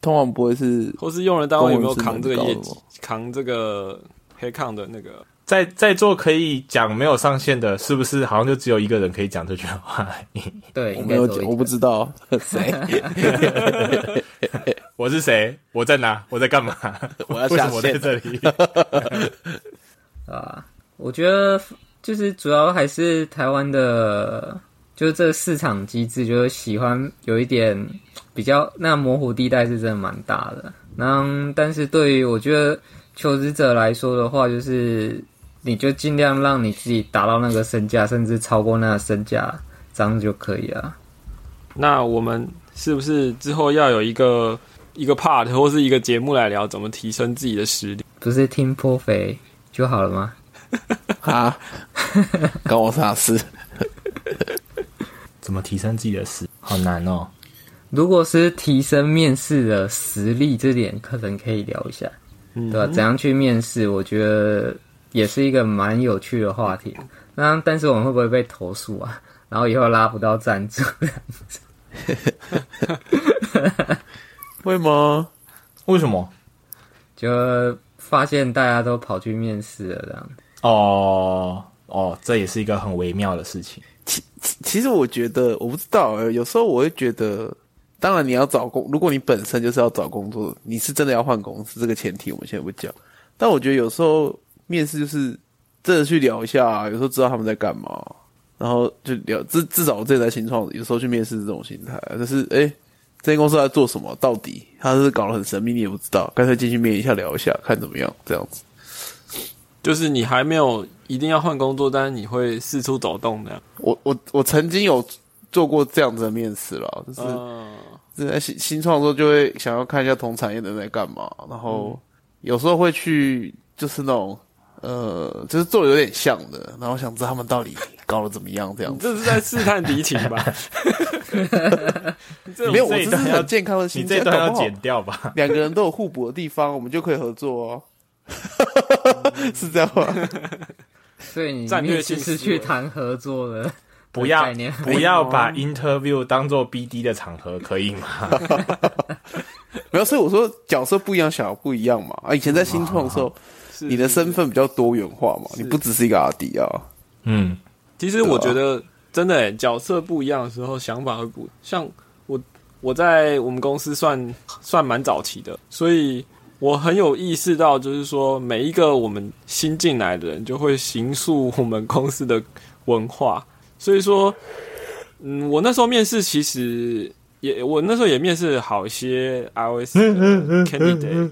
通常不会是或是用人单位有没有扛这个业绩扛这个黑抗的那个？在在座可以讲没有上限的，是不是好像就只有一个人可以讲这句话？对，我没有讲，我不知道 谁，我是谁？我在哪？我在干嘛？我要为什么我在下线。这里？啊。我觉得就是主要还是台湾的，就是这个市场机制，就是喜欢有一点比较那模糊地带是真的蛮大的。那但是对于我觉得求职者来说的话，就是你就尽量让你自己达到那个身价，甚至超过那个身价，这样就可以了。那我们是不是之后要有一个一个 part 或是一个节目来聊怎么提升自己的实力？不是听颇肥就好了吗？啊，关我啥事？怎么提升自己的实？好难哦。如果是提升面试的实力，这点可能可以聊一下，嗯对吧、怎样去面试？我觉得也是一个蛮有趣的话题。那但是我们会不会被投诉啊？然后以后拉不到赞助？会吗？为什么？就发现大家都跑去面试了，这样。哦哦，这也是一个很微妙的事情。其其实我觉得，我不知道，有时候我会觉得，当然你要找工，如果你本身就是要找工作，你是真的要换公司，这个前提我们现在不讲。但我觉得有时候面试就是真的去聊一下，有时候知道他们在干嘛，然后就聊。至至少我自己在新创，有时候去面试这种心态，就是诶、这间公司在做什么？到底他是搞得很神秘，你也不知道，干脆进去面一下聊一下，看怎么样，这样子。就是你还没有一定要换工作，但是你会四处走动的。我我我曾经有做过这样子的面试了，就是。嗯，是在新新创的时候，就会想要看一下同产业的人在干嘛，然后有时候会去，就是那种呃，就是做的有点像的，然后想知道他们到底搞得怎么样这样子。这是在试探敌情吧？没有，我这是很健康的心态，你这段要剪掉吧？两个人都有互补的地方，我们就可以合作哦。是这样吗？所以你战略性思维去谈合作的，不要不要把 interview 当做 BD 的场合，可以吗？没有，所以我说角色不一样，小不一样嘛。啊，以前在新创的时候，你的身份比较多元化嘛，你不只是一个阿迪啊。嗯，其实我觉得真的、欸、角色不一样的时候，想法会不像我。我在我们公司算算蛮早期的，所以我很有意识到，就是说每一个我们新进来的人，就会形塑我们公司的文化。所以说，嗯，我那时候面试其实也，我那时候也面试好一些 iOS 的 candidate。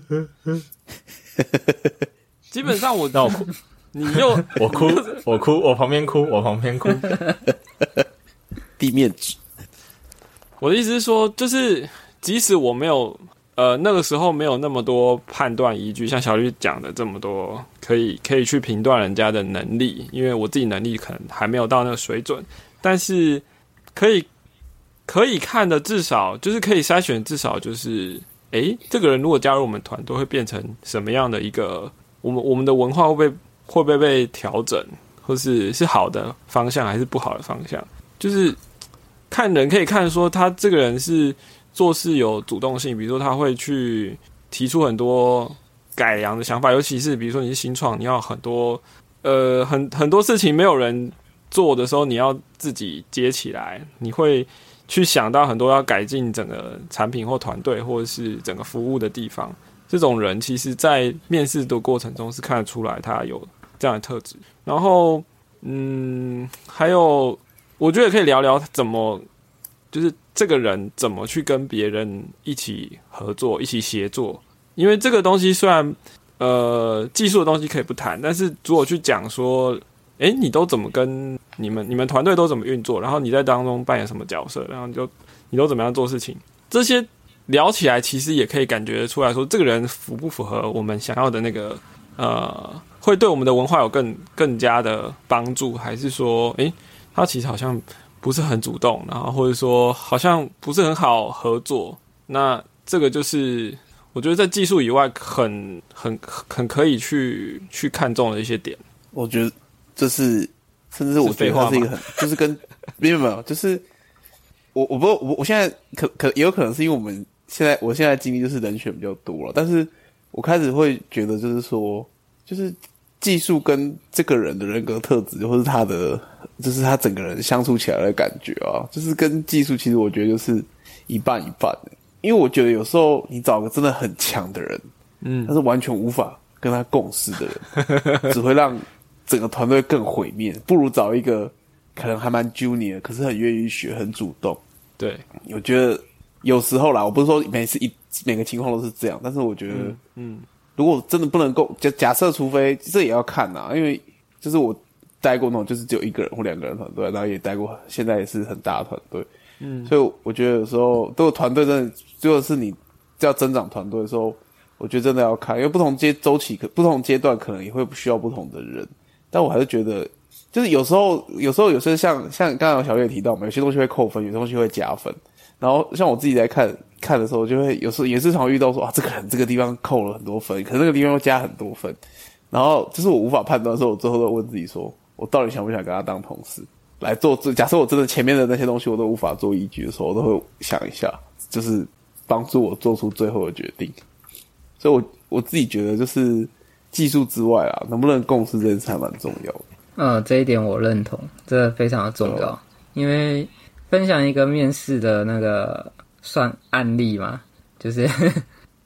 基本上我，让我哭，你又我哭，我哭，我旁边哭，我旁边哭。地面纸，我的意思是说，就是即使我没有呃那个时候没有那么多判断依据，像小绿讲的这么多，可以可以去评断人家的能力，因为我自己能力可能还没有到那个水准，但是可以可以看的至少就是可以筛选，至少就是诶，这个人如果加入我们团队，会变成什么样的一个我们我们的文化会不会会不会被调整，或是是好的方向还是不好的方向，就是。看人可以看说他这个人是做事有主动性，比如说他会去提出很多改良的想法，尤其是比如说你是新创，你要很多呃很很多事情没有人做的时候，你要自己接起来，你会去想到很多要改进整个产品或团队或者是整个服务的地方。这种人其实，在面试的过程中是看得出来他有这样的特质。然后，嗯，还有。我觉得可以聊聊怎么，就是这个人怎么去跟别人一起合作、一起协作。因为这个东西虽然呃技术的东西可以不谈，但是如果去讲说，诶，你都怎么跟你们你们团队都怎么运作，然后你在当中扮演什么角色，然后你就你都怎么样做事情，这些聊起来其实也可以感觉出来说，这个人符不符合我们想要的那个呃，会对我们的文化有更更加的帮助，还是说，诶？他其实好像不是很主动，然后或者说好像不是很好合作。那这个就是我觉得在技术以外很很很可以去去看重的一些点。我觉得这是，甚至我觉得它是一个很，就是跟没有没有，就是我我不我我现在可可也有可能是因为我们现在我现在经历就是人选比较多了，但是我开始会觉得就是说，就是技术跟这个人的人格特质，或是他的。就是他整个人相处起来的感觉啊，就是跟技术其实我觉得就是一半一半的。因为我觉得有时候你找个真的很强的人，嗯，他是完全无法跟他共事的人，只会让整个团队更毁灭。不如找一个可能还蛮 junior，可是很愿意学、很主动。对，我觉得有时候啦，我不是说每次一每个情况都是这样，但是我觉得，嗯，嗯如果真的不能够，假假设除非这也要看呐，因为就是我。待过那种就是只有一个人或两个人团队，然后也待过，现在也是很大的团队，嗯，所以我觉得有时候都有团队真的，如果是你要增长团队的时候，我觉得真的要看，因为不同阶周期可不同阶段可能也会需要不同的人，但我还是觉得就是有时候有时候有时候像像刚刚小月提到嘛，有些东西会扣分，有些东西会加分。然后像我自己在看看的时候，就会有时候也是常遇到说啊，这个人这个地方扣了很多分，可是那个地方又加很多分。然后就是我无法判断的时候，我最后都问自己说，我到底想不想跟他当同事来做？假设我真的前面的那些东西我都无法做依据的时候，我都会想一下，就是帮助我做出最后的决定。所以，我我自己觉得就是技术之外啊，能不能共识这件事还蛮重要的。嗯，这一点我认同，这非常的重要。因为分享一个面试的那个算案例嘛，就是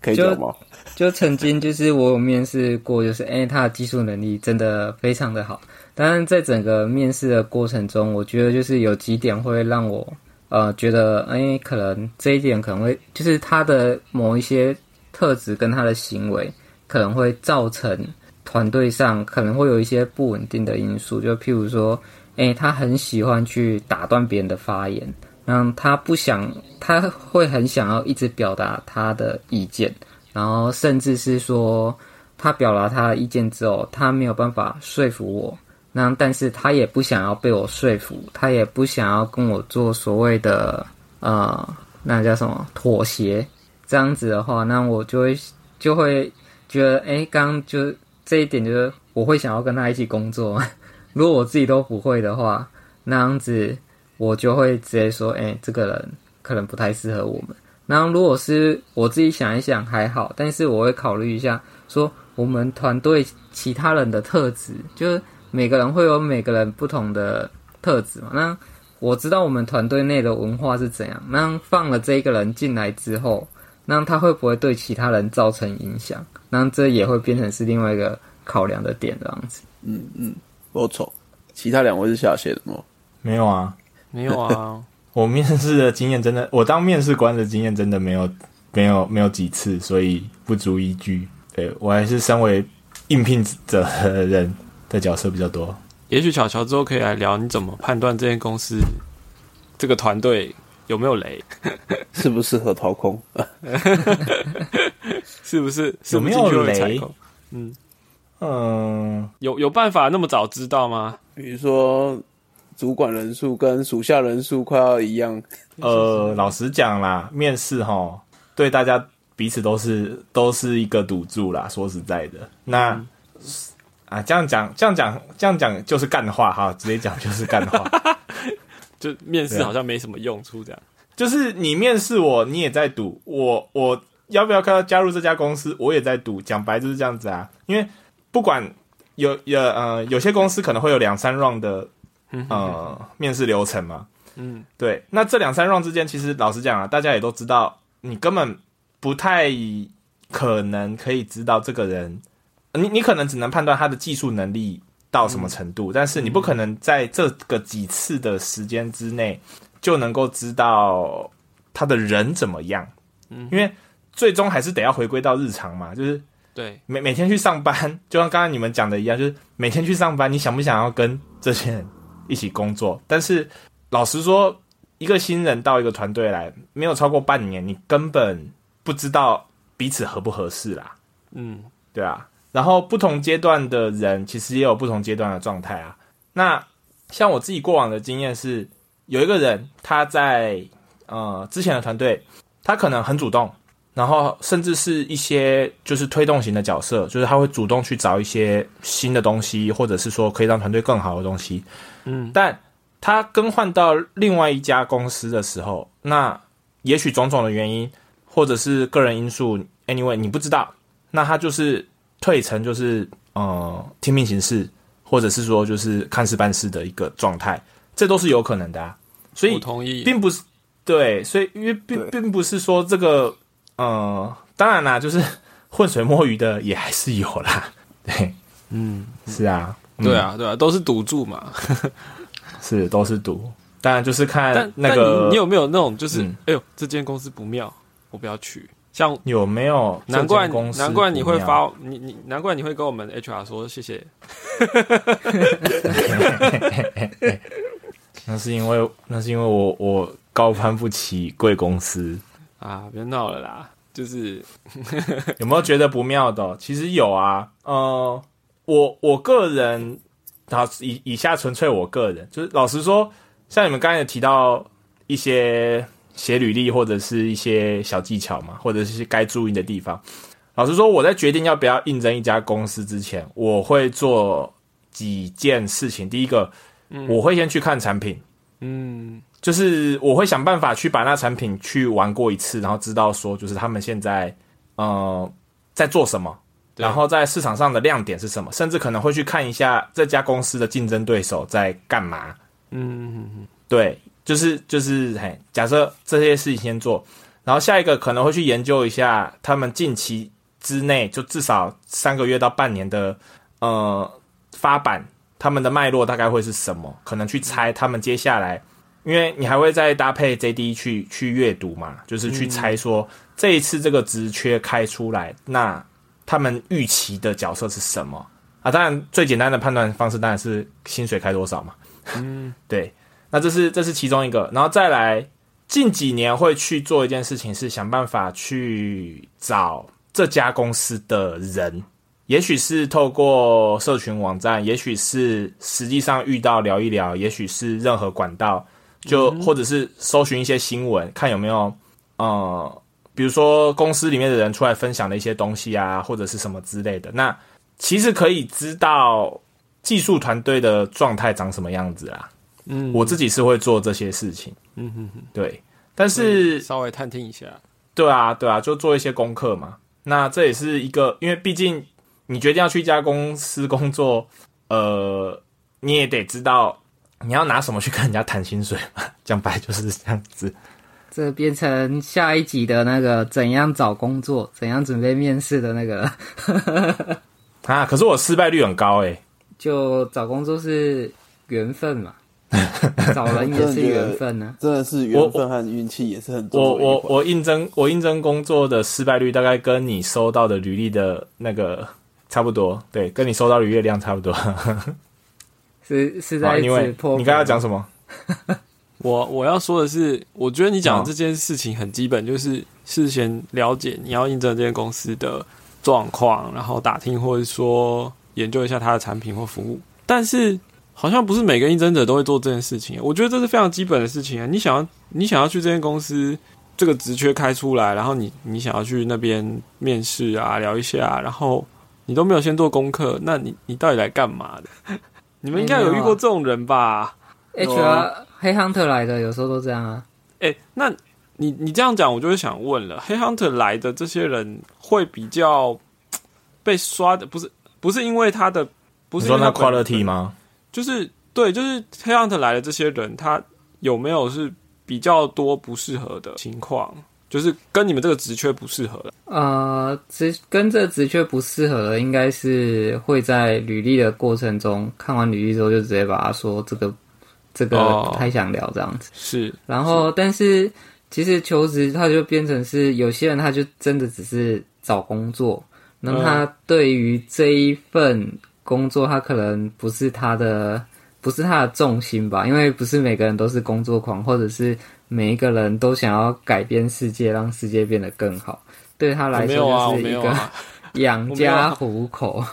可以讲吗？就曾经就是我有面试过，就是哎，他的技术能力真的非常的好。当然，在整个面试的过程中，我觉得就是有几点会让我呃觉得，哎，可能这一点可能会就是他的某一些特质跟他的行为可能会造成。团队上可能会有一些不稳定的因素，就譬如说，诶，他很喜欢去打断别人的发言，让他不想，他会很想要一直表达他的意见，然后甚至是说，他表达他的意见之后，他没有办法说服我，那但是他也不想要被我说服，他也不想要跟我做所谓的呃，那叫什么妥协，这样子的话，那我就会就会觉得，诶，刚就。这一点就是我会想要跟他一起工作。如果我自己都不会的话，那样子我就会直接说：“哎，这个人可能不太适合我们。”然后如果是我自己想一想还好，但是我会考虑一下，说我们团队其他人的特质，就是每个人会有每个人不同的特质嘛。那我知道我们团队内的文化是怎样。那放了这一个人进来之后，那他会不会对其他人造成影响？那这也会变成是另外一个考量的点，这样子。嗯嗯，不错。其他两位是下写的吗？没有啊，没有啊。我面试的经验真的，我当面试官的经验真的没有，没有，没有几次，所以不足依据。对我还是身为应聘者的人的角色比较多。也许巧乔之后可以来聊，你怎么判断这间公司这个团队有没有雷，适不适合掏空？是不是有没有雷？嗯嗯，有有办法那么早知道吗？比如说主管人数跟属下人数快要一样。呃，老实讲啦，面试哈，对大家彼此都是都是一个赌注啦。说实在的，那啊，这样讲这样讲这样讲就是干话哈，直接讲就是干话。就面试好像没什么用处，这样。就是你面试我，你也在赌我我。要不要看到加入这家公司？我也在赌，讲白就是这样子啊。因为不管有有呃，有些公司可能会有两三 round 的呃面试流程嘛。嗯，对。那这两三 round 之间，其实老实讲啊，大家也都知道，你根本不太可能可以知道这个人。你你可能只能判断他的技术能力到什么程度，但是你不可能在这个几次的时间之内就能够知道他的人怎么样。嗯，因为。最终还是得要回归到日常嘛，就是对每每天去上班，就像刚刚你们讲的一样，就是每天去上班，你想不想要跟这些人一起工作？但是老实说，一个新人到一个团队来，没有超过半年，你根本不知道彼此合不合适啦。嗯，对啊。然后不同阶段的人其实也有不同阶段的状态啊。那像我自己过往的经验是，有一个人他在呃之前的团队，他可能很主动。然后，甚至是一些就是推动型的角色，就是他会主动去找一些新的东西，或者是说可以让团队更好的东西。嗯，但他更换到另外一家公司的时候，那也许种种的原因，或者是个人因素，anyway，你不知道，那他就是退成就是呃听命行事，或者是说就是看事办事的一个状态，这都是有可能的。啊。所以，同意，并不是对，所以因为并并不是说这个。嗯，当然啦，就是浑水摸鱼的也还是有啦。对，嗯，是啊，对啊，对啊，都是赌注嘛，是都是赌。当然就是看那个，你有没有那种就是，哎呦，这间公司不妙，我不要去。像有没有？难怪难怪你会发你你，难怪你会跟我们 HR 说谢谢。那是因为那是因为我我高攀不起贵公司。啊，别闹了啦！就是 有没有觉得不妙的？其实有啊。呃，我我个人然后以以下纯粹我个人，就是老实说，像你们刚才有提到一些写履历或者是一些小技巧嘛，或者是该注意的地方。老实说，我在决定要不要应征一家公司之前，我会做几件事情。第一个，我会先去看产品，嗯就是我会想办法去把那产品去玩过一次，然后知道说，就是他们现在呃在做什么，然后在市场上的亮点是什么，甚至可能会去看一下这家公司的竞争对手在干嘛。嗯对，就是就是，嘿，假设这些事情先做，然后下一个可能会去研究一下他们近期之内，就至少三个月到半年的呃发版，他们的脉络大概会是什么？可能去猜他们接下来，因为你还会再搭配 JD 去去阅读嘛，就是去猜说、这一次这个职缺开出来，那他们预期的角色是什么啊？当然，最简单的判断方式当然是薪水开多少嘛。嗯 对，那这是这是其中一个，然后再来近几年会去做一件事情，是想办法去找这家公司的人，也许是透过社群网站，也许是实际上遇到聊一聊，也许是任何管道，就、或者是搜寻一些新闻，看有没有呃，比如说公司里面的人出来分享的一些东西啊，或者是什么之类的，那其实可以知道技术团队的状态长什么样子啦。嗯，我自己是会做这些事情，嗯哼哼，对，但是稍微探听一下，对啊，对啊，就做一些功课嘛。那这也是一个，因为毕竟你决定要去一家公司工作，呃，你也得知道你要拿什么去跟人家谈薪水嘛。讲白就是这样子。这变成下一集的那个怎样找工作、怎样准备面试的那个，啊，可是我失败率很高诶、就找工作是缘分嘛，找人也是缘分呢、真的是缘分和运气也是很重我我我应征我应征工作的失败率大概跟你收到的履历的那个差不多，对，跟你收到履历的量差不多。是是好在因为指破。你刚刚讲什么？我我要说的是，我觉得你讲哦的这件事情很基本，就是事先了解你要应征这间公司的状况，然后打听或者说研究一下它的产品或服务。但是好像不是每个应征者都会做这件事情，我觉得这是非常基本的事情啊。你想要你想要去这间公司，这个职缺开出来，然后你你想要去那边面试啊，聊一下，然后你都没有先做功课，那你你到底来干嘛的？你们应该有遇过这种人吧？HR 黑 hunter 来的，有时候都这样啊。哎、那你你这样讲，我就会想问了，黑 hunter 来的这些人会比较被刷的，不是不是因为他的，不你说那是因为他本 quality 吗？就是对，就是黑 hunter 来的这些人，他有没有是比较多不适合的情况？就是跟你们这个职缺不适合了，呃，职跟这职缺不适合的，应该是会在履历的过程中看完履历之后，就直接把他说这个这个太想聊这样子。是然后，但是其实求职他就变成是有些人他就真的只是找工作，那嗯他对于这一份工作，他可能不是他的不是他的重心吧，因为不是每个人都是工作狂，或者是每一个人都想要改变世界，让世界变得更好。对他来说就是一个 养家糊口。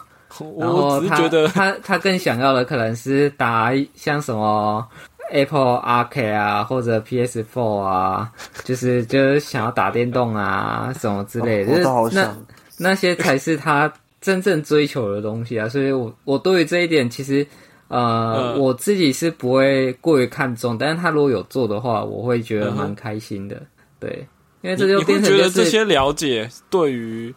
然后他觉得他他更想要的可能是打像什么 Apple Arcade 啊，或者 PS4 啊，就是就是想要打电动啊什么之类的，那，那些才是他真正追求的东西啊。所以我我对于这一点其实。呃，嗯我自己是不会过于看重，但是他如果有做的话，我会觉得蛮开心的。对，因为这就变成就是得这些了解对于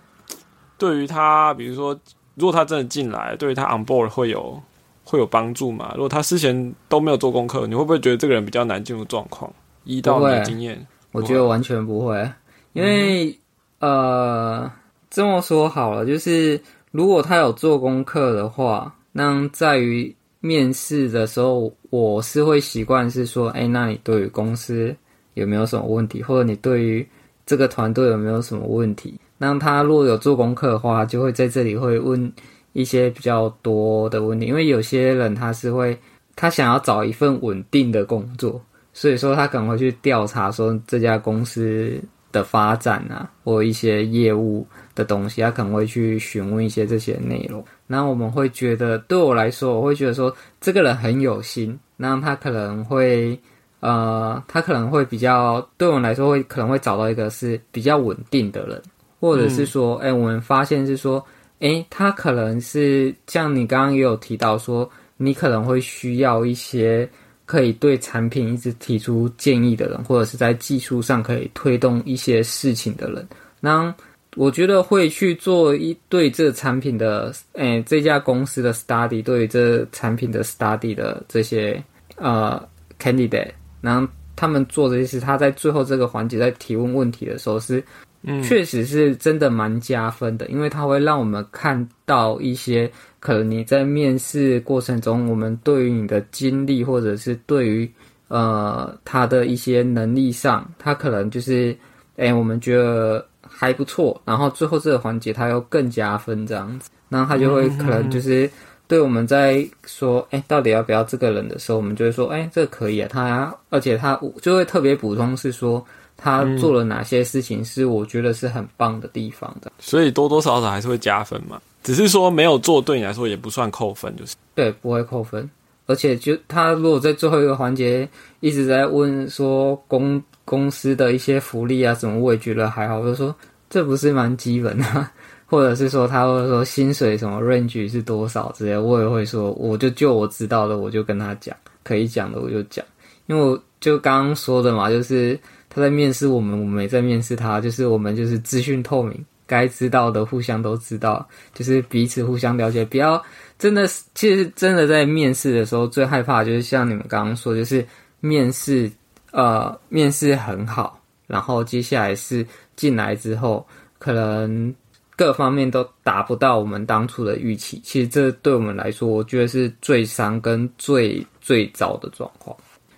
对于他，比如说，如果他真的进来，对于他 on board 会有会有帮助嘛？如果他之前都没有做功课，你会不会觉得这个人比较难进入状况？一到你的经验，我觉得完全不会，因为、呃，这么说好了，就是如果他有做功课的话，那在于面试的时候，我是会习惯是说，哎、那你对于公司有没有什么问题，或者你对于这个团队有没有什么问题？那他如果有做功课的话，就会在这里会问一些比较多的问题，因为有些人他是会他想要找一份稳定的工作，所以说他可能会去调查说这家公司的发展啊，或一些业务的东西，他可能会去询问一些这些内容。那我们会觉得，对我来说，我会觉得说这个人很有心，那他可能会呃，他可能会比较对我们来说会可能会找到一个是比较稳定的人，或者是说，哎、我们发现是说，哎，他可能是像你刚刚也有提到说，你可能会需要一些可以对产品一直提出建议的人，或者是在技术上可以推动一些事情的人。那我觉得会去做一对这产品的，诶、这家公司的 study，对于这产品的 study 的这些呃 candidate，然后他们做这些事，他在最后这个环节在提问问题的时候是嗯，确实是真的蛮加分的，因为它会让我们看到一些可能你在面试过程中，我们对于你的经历，或者是对于呃他的一些能力上，他可能就是哎、我们觉得还不错，然后最后这个环节他又更加分这样子，然后他就会可能就是。对我们在说，哎，到底要不要这个人的时候，我们就会说，哎，这个可以啊，他，而且他就会特别补充是说，他做了哪些事情是我觉得是很棒的地方的。所以多多少少还是会加分嘛。只是说没有做对你来说也不算扣分，就是对，不会扣分。而且就他如果在最后一个环节一直在问说公公司的一些福利啊什么，我也觉得还好。就说这不是蛮基本的啊，或者是说他会说薪水什么 range 是多少之类，我也会说，我就就我知道的我就跟他讲，可以讲的我就讲，因为我就刚刚说的嘛，就是他在面试我们，我们也在面试他，就是我们就是资讯透明，该知道的互相都知道，就是彼此互相了解，不要真的是，其实真的在面试的时候最害怕就是像你们刚刚说，就是面试呃面试很好，然后接下来是进来之后可能。各方面都达不到我们当初的预期，其实这对我们来说，我觉得是最伤跟最最糟的状况。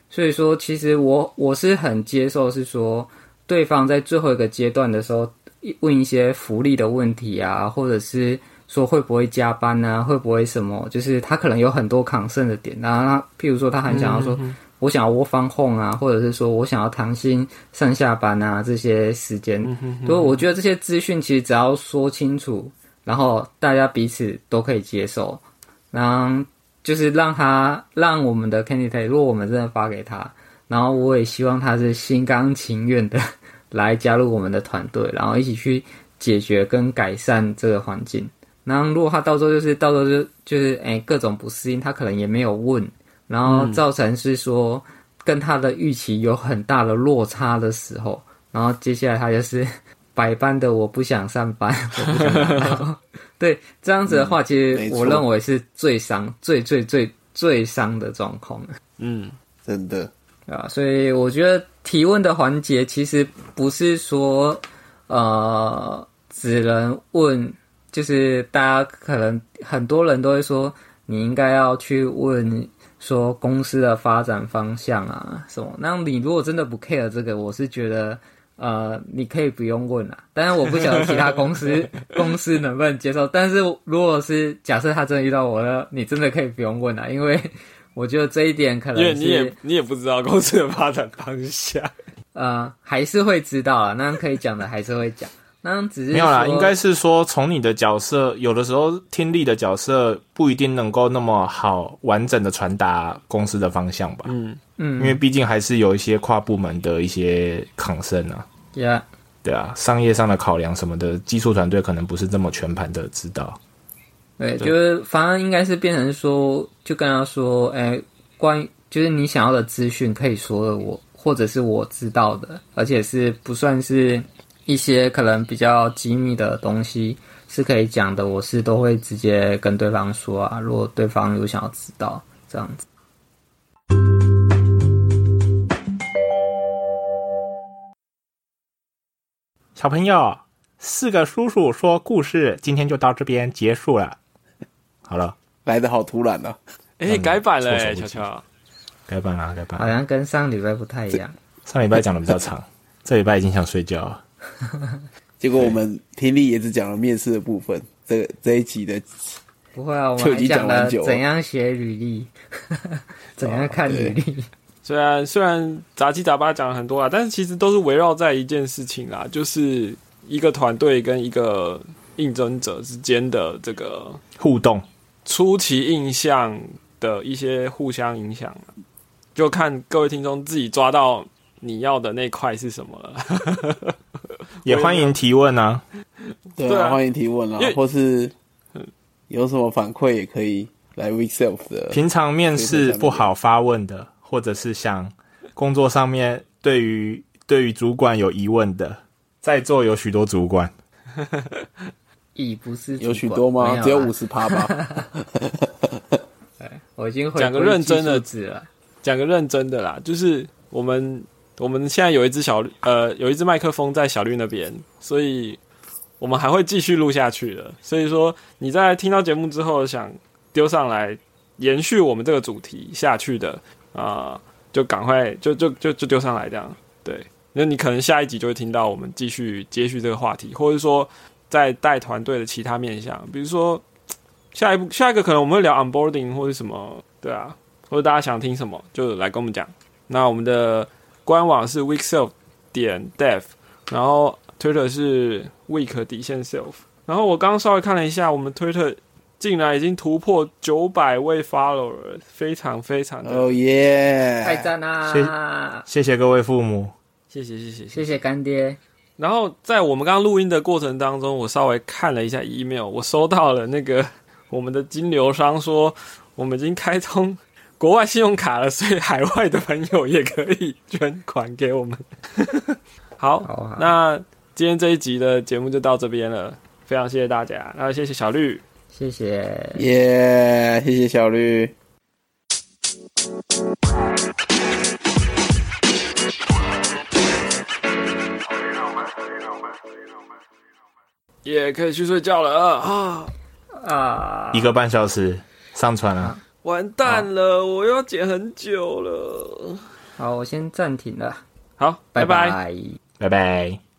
所以说，其实我我是很接受，是说对方在最后一个阶段的时候问一些福利的问题啊，或者是说会不会加班啊，会不会什么，就是他可能有很多抗胜的点，然后他譬如说他很想要说。我想要窝方 home 啊，或者是说我想要弹性上下班啊，这些时间，所以我觉得这些资讯其实只要说清楚，然后大家彼此都可以接受，然后就是让他让我们的 candidate，如果我们真的发给他，然后我也希望他是心甘情愿的 来加入我们的团队，然后一起去解决跟改善这个环境。然后如果他到时候就是到时候就就是哎各种不适应，他可能也没有问。然后造成是说跟他的预期有很大的落差的时候，然后接下来他就是 百般的我不想上班，我不想上班。对，这样子的话，其实我认为是最伤、最最最最伤的状况，嗯，真的，啊？所以我觉得提问的环节其实不是说呃只能问，就是大家可能很多人都会说你应该要去问。说公司的发展方向啊什么？那你如果真的不 care 这个，我是觉得呃你可以不用问啦。当然我不晓得其他公司 公司能不能接受，但是如果是假设他真的遇到我了，你真的可以不用问啦，因为 我觉得这一点可能是因为你也你也不知道公司的发展方向。呃还是会知道啊，那可以讲的还是会讲。那只是没有啦，应该是说从你的角色，有的时候听力的角色不一定能够那么好完整的传达公司的方向吧。嗯，嗯，因为毕竟还是有一些跨部门的一些抗生啊，yeah, 对啊，商业上的考量什么的，技术团队可能不是这么全盘的知道。对，对。就是反而应该是变成说，就跟他说，哎、关于就是你想要的资讯，可以说的我，或者是我知道的，而且是不算是一些可能比较机密的东西是可以讲的，我是都会直接跟对方说啊，如果对方有想要知道这样子。小朋友，四个叔叔说故事，今天就到这边结束了。好了，来的好突然啊！哎、嗯改版了、欸，措手不及巧巧。该办啦，该办好。像跟上礼拜不太一样。上礼拜讲的比较长，这礼拜已经想睡觉了。结果我们听力也只讲了面试的部分，这这一集的不会啊，我就已经们讲了讲蛮久了怎样写履历，怎样看履历。虽然虽然杂七杂八讲了很多啊，但是其实都是围绕在一件事情啦，就是一个团队跟一个应征者之间的这个互动。初期印象的一些互相影响，就看各位听众自己抓到你要的那块是什么了。也欢迎提问啊，对欢迎提问啊，或是有什么反馈也可以来 Week Self 的。平常面试不好发问的，或者是想工作上面对于对于主管有疑问的，在座有许多主管。已不是有许多吗？只有五十趴吧。我已经回讲个归认真的字了。讲个认真的啦，就是我们我们现在有一只小绿呃有一只麦克风在小绿那边，所以我们还会继续录下去的。所以说你在听到节目之后想丢上来延续我们这个主题下去的啊、就赶快就就就就丢上来这样。对，那你可能下一集就会听到我们继续接续这个话题，或者说在带团队的其他面向，比如说下一步下一个可能我们会聊 onboarding 或者什么，对啊，或者大家想听什么就来跟我们讲。那我们的官网是 weekself 点 dev，然后 Twitter 是 week 底线 self。然后我刚刚稍微看了一下，我们 Twitter 竟然已经突破九百位 follower，非常非常的哦耶！太赞啦！谢谢各位父母。谢谢谢谢谢谢谢干爹。然后在我们刚刚录音的过程当中，我稍微看了一下 email，我收到了那个我们的金流商说，我们已经开通国外信用卡了，所以海外的朋友也可以捐款给我们。好，好好那今天这一集的节目就到这边了，非常谢谢大家，那谢谢小绿，谢谢。耶！谢谢小绿。也可以去睡觉了啊！啊，一个半小时上传了，完蛋了，我要剪很久了。好，我先暂停了，好，拜拜拜拜拜。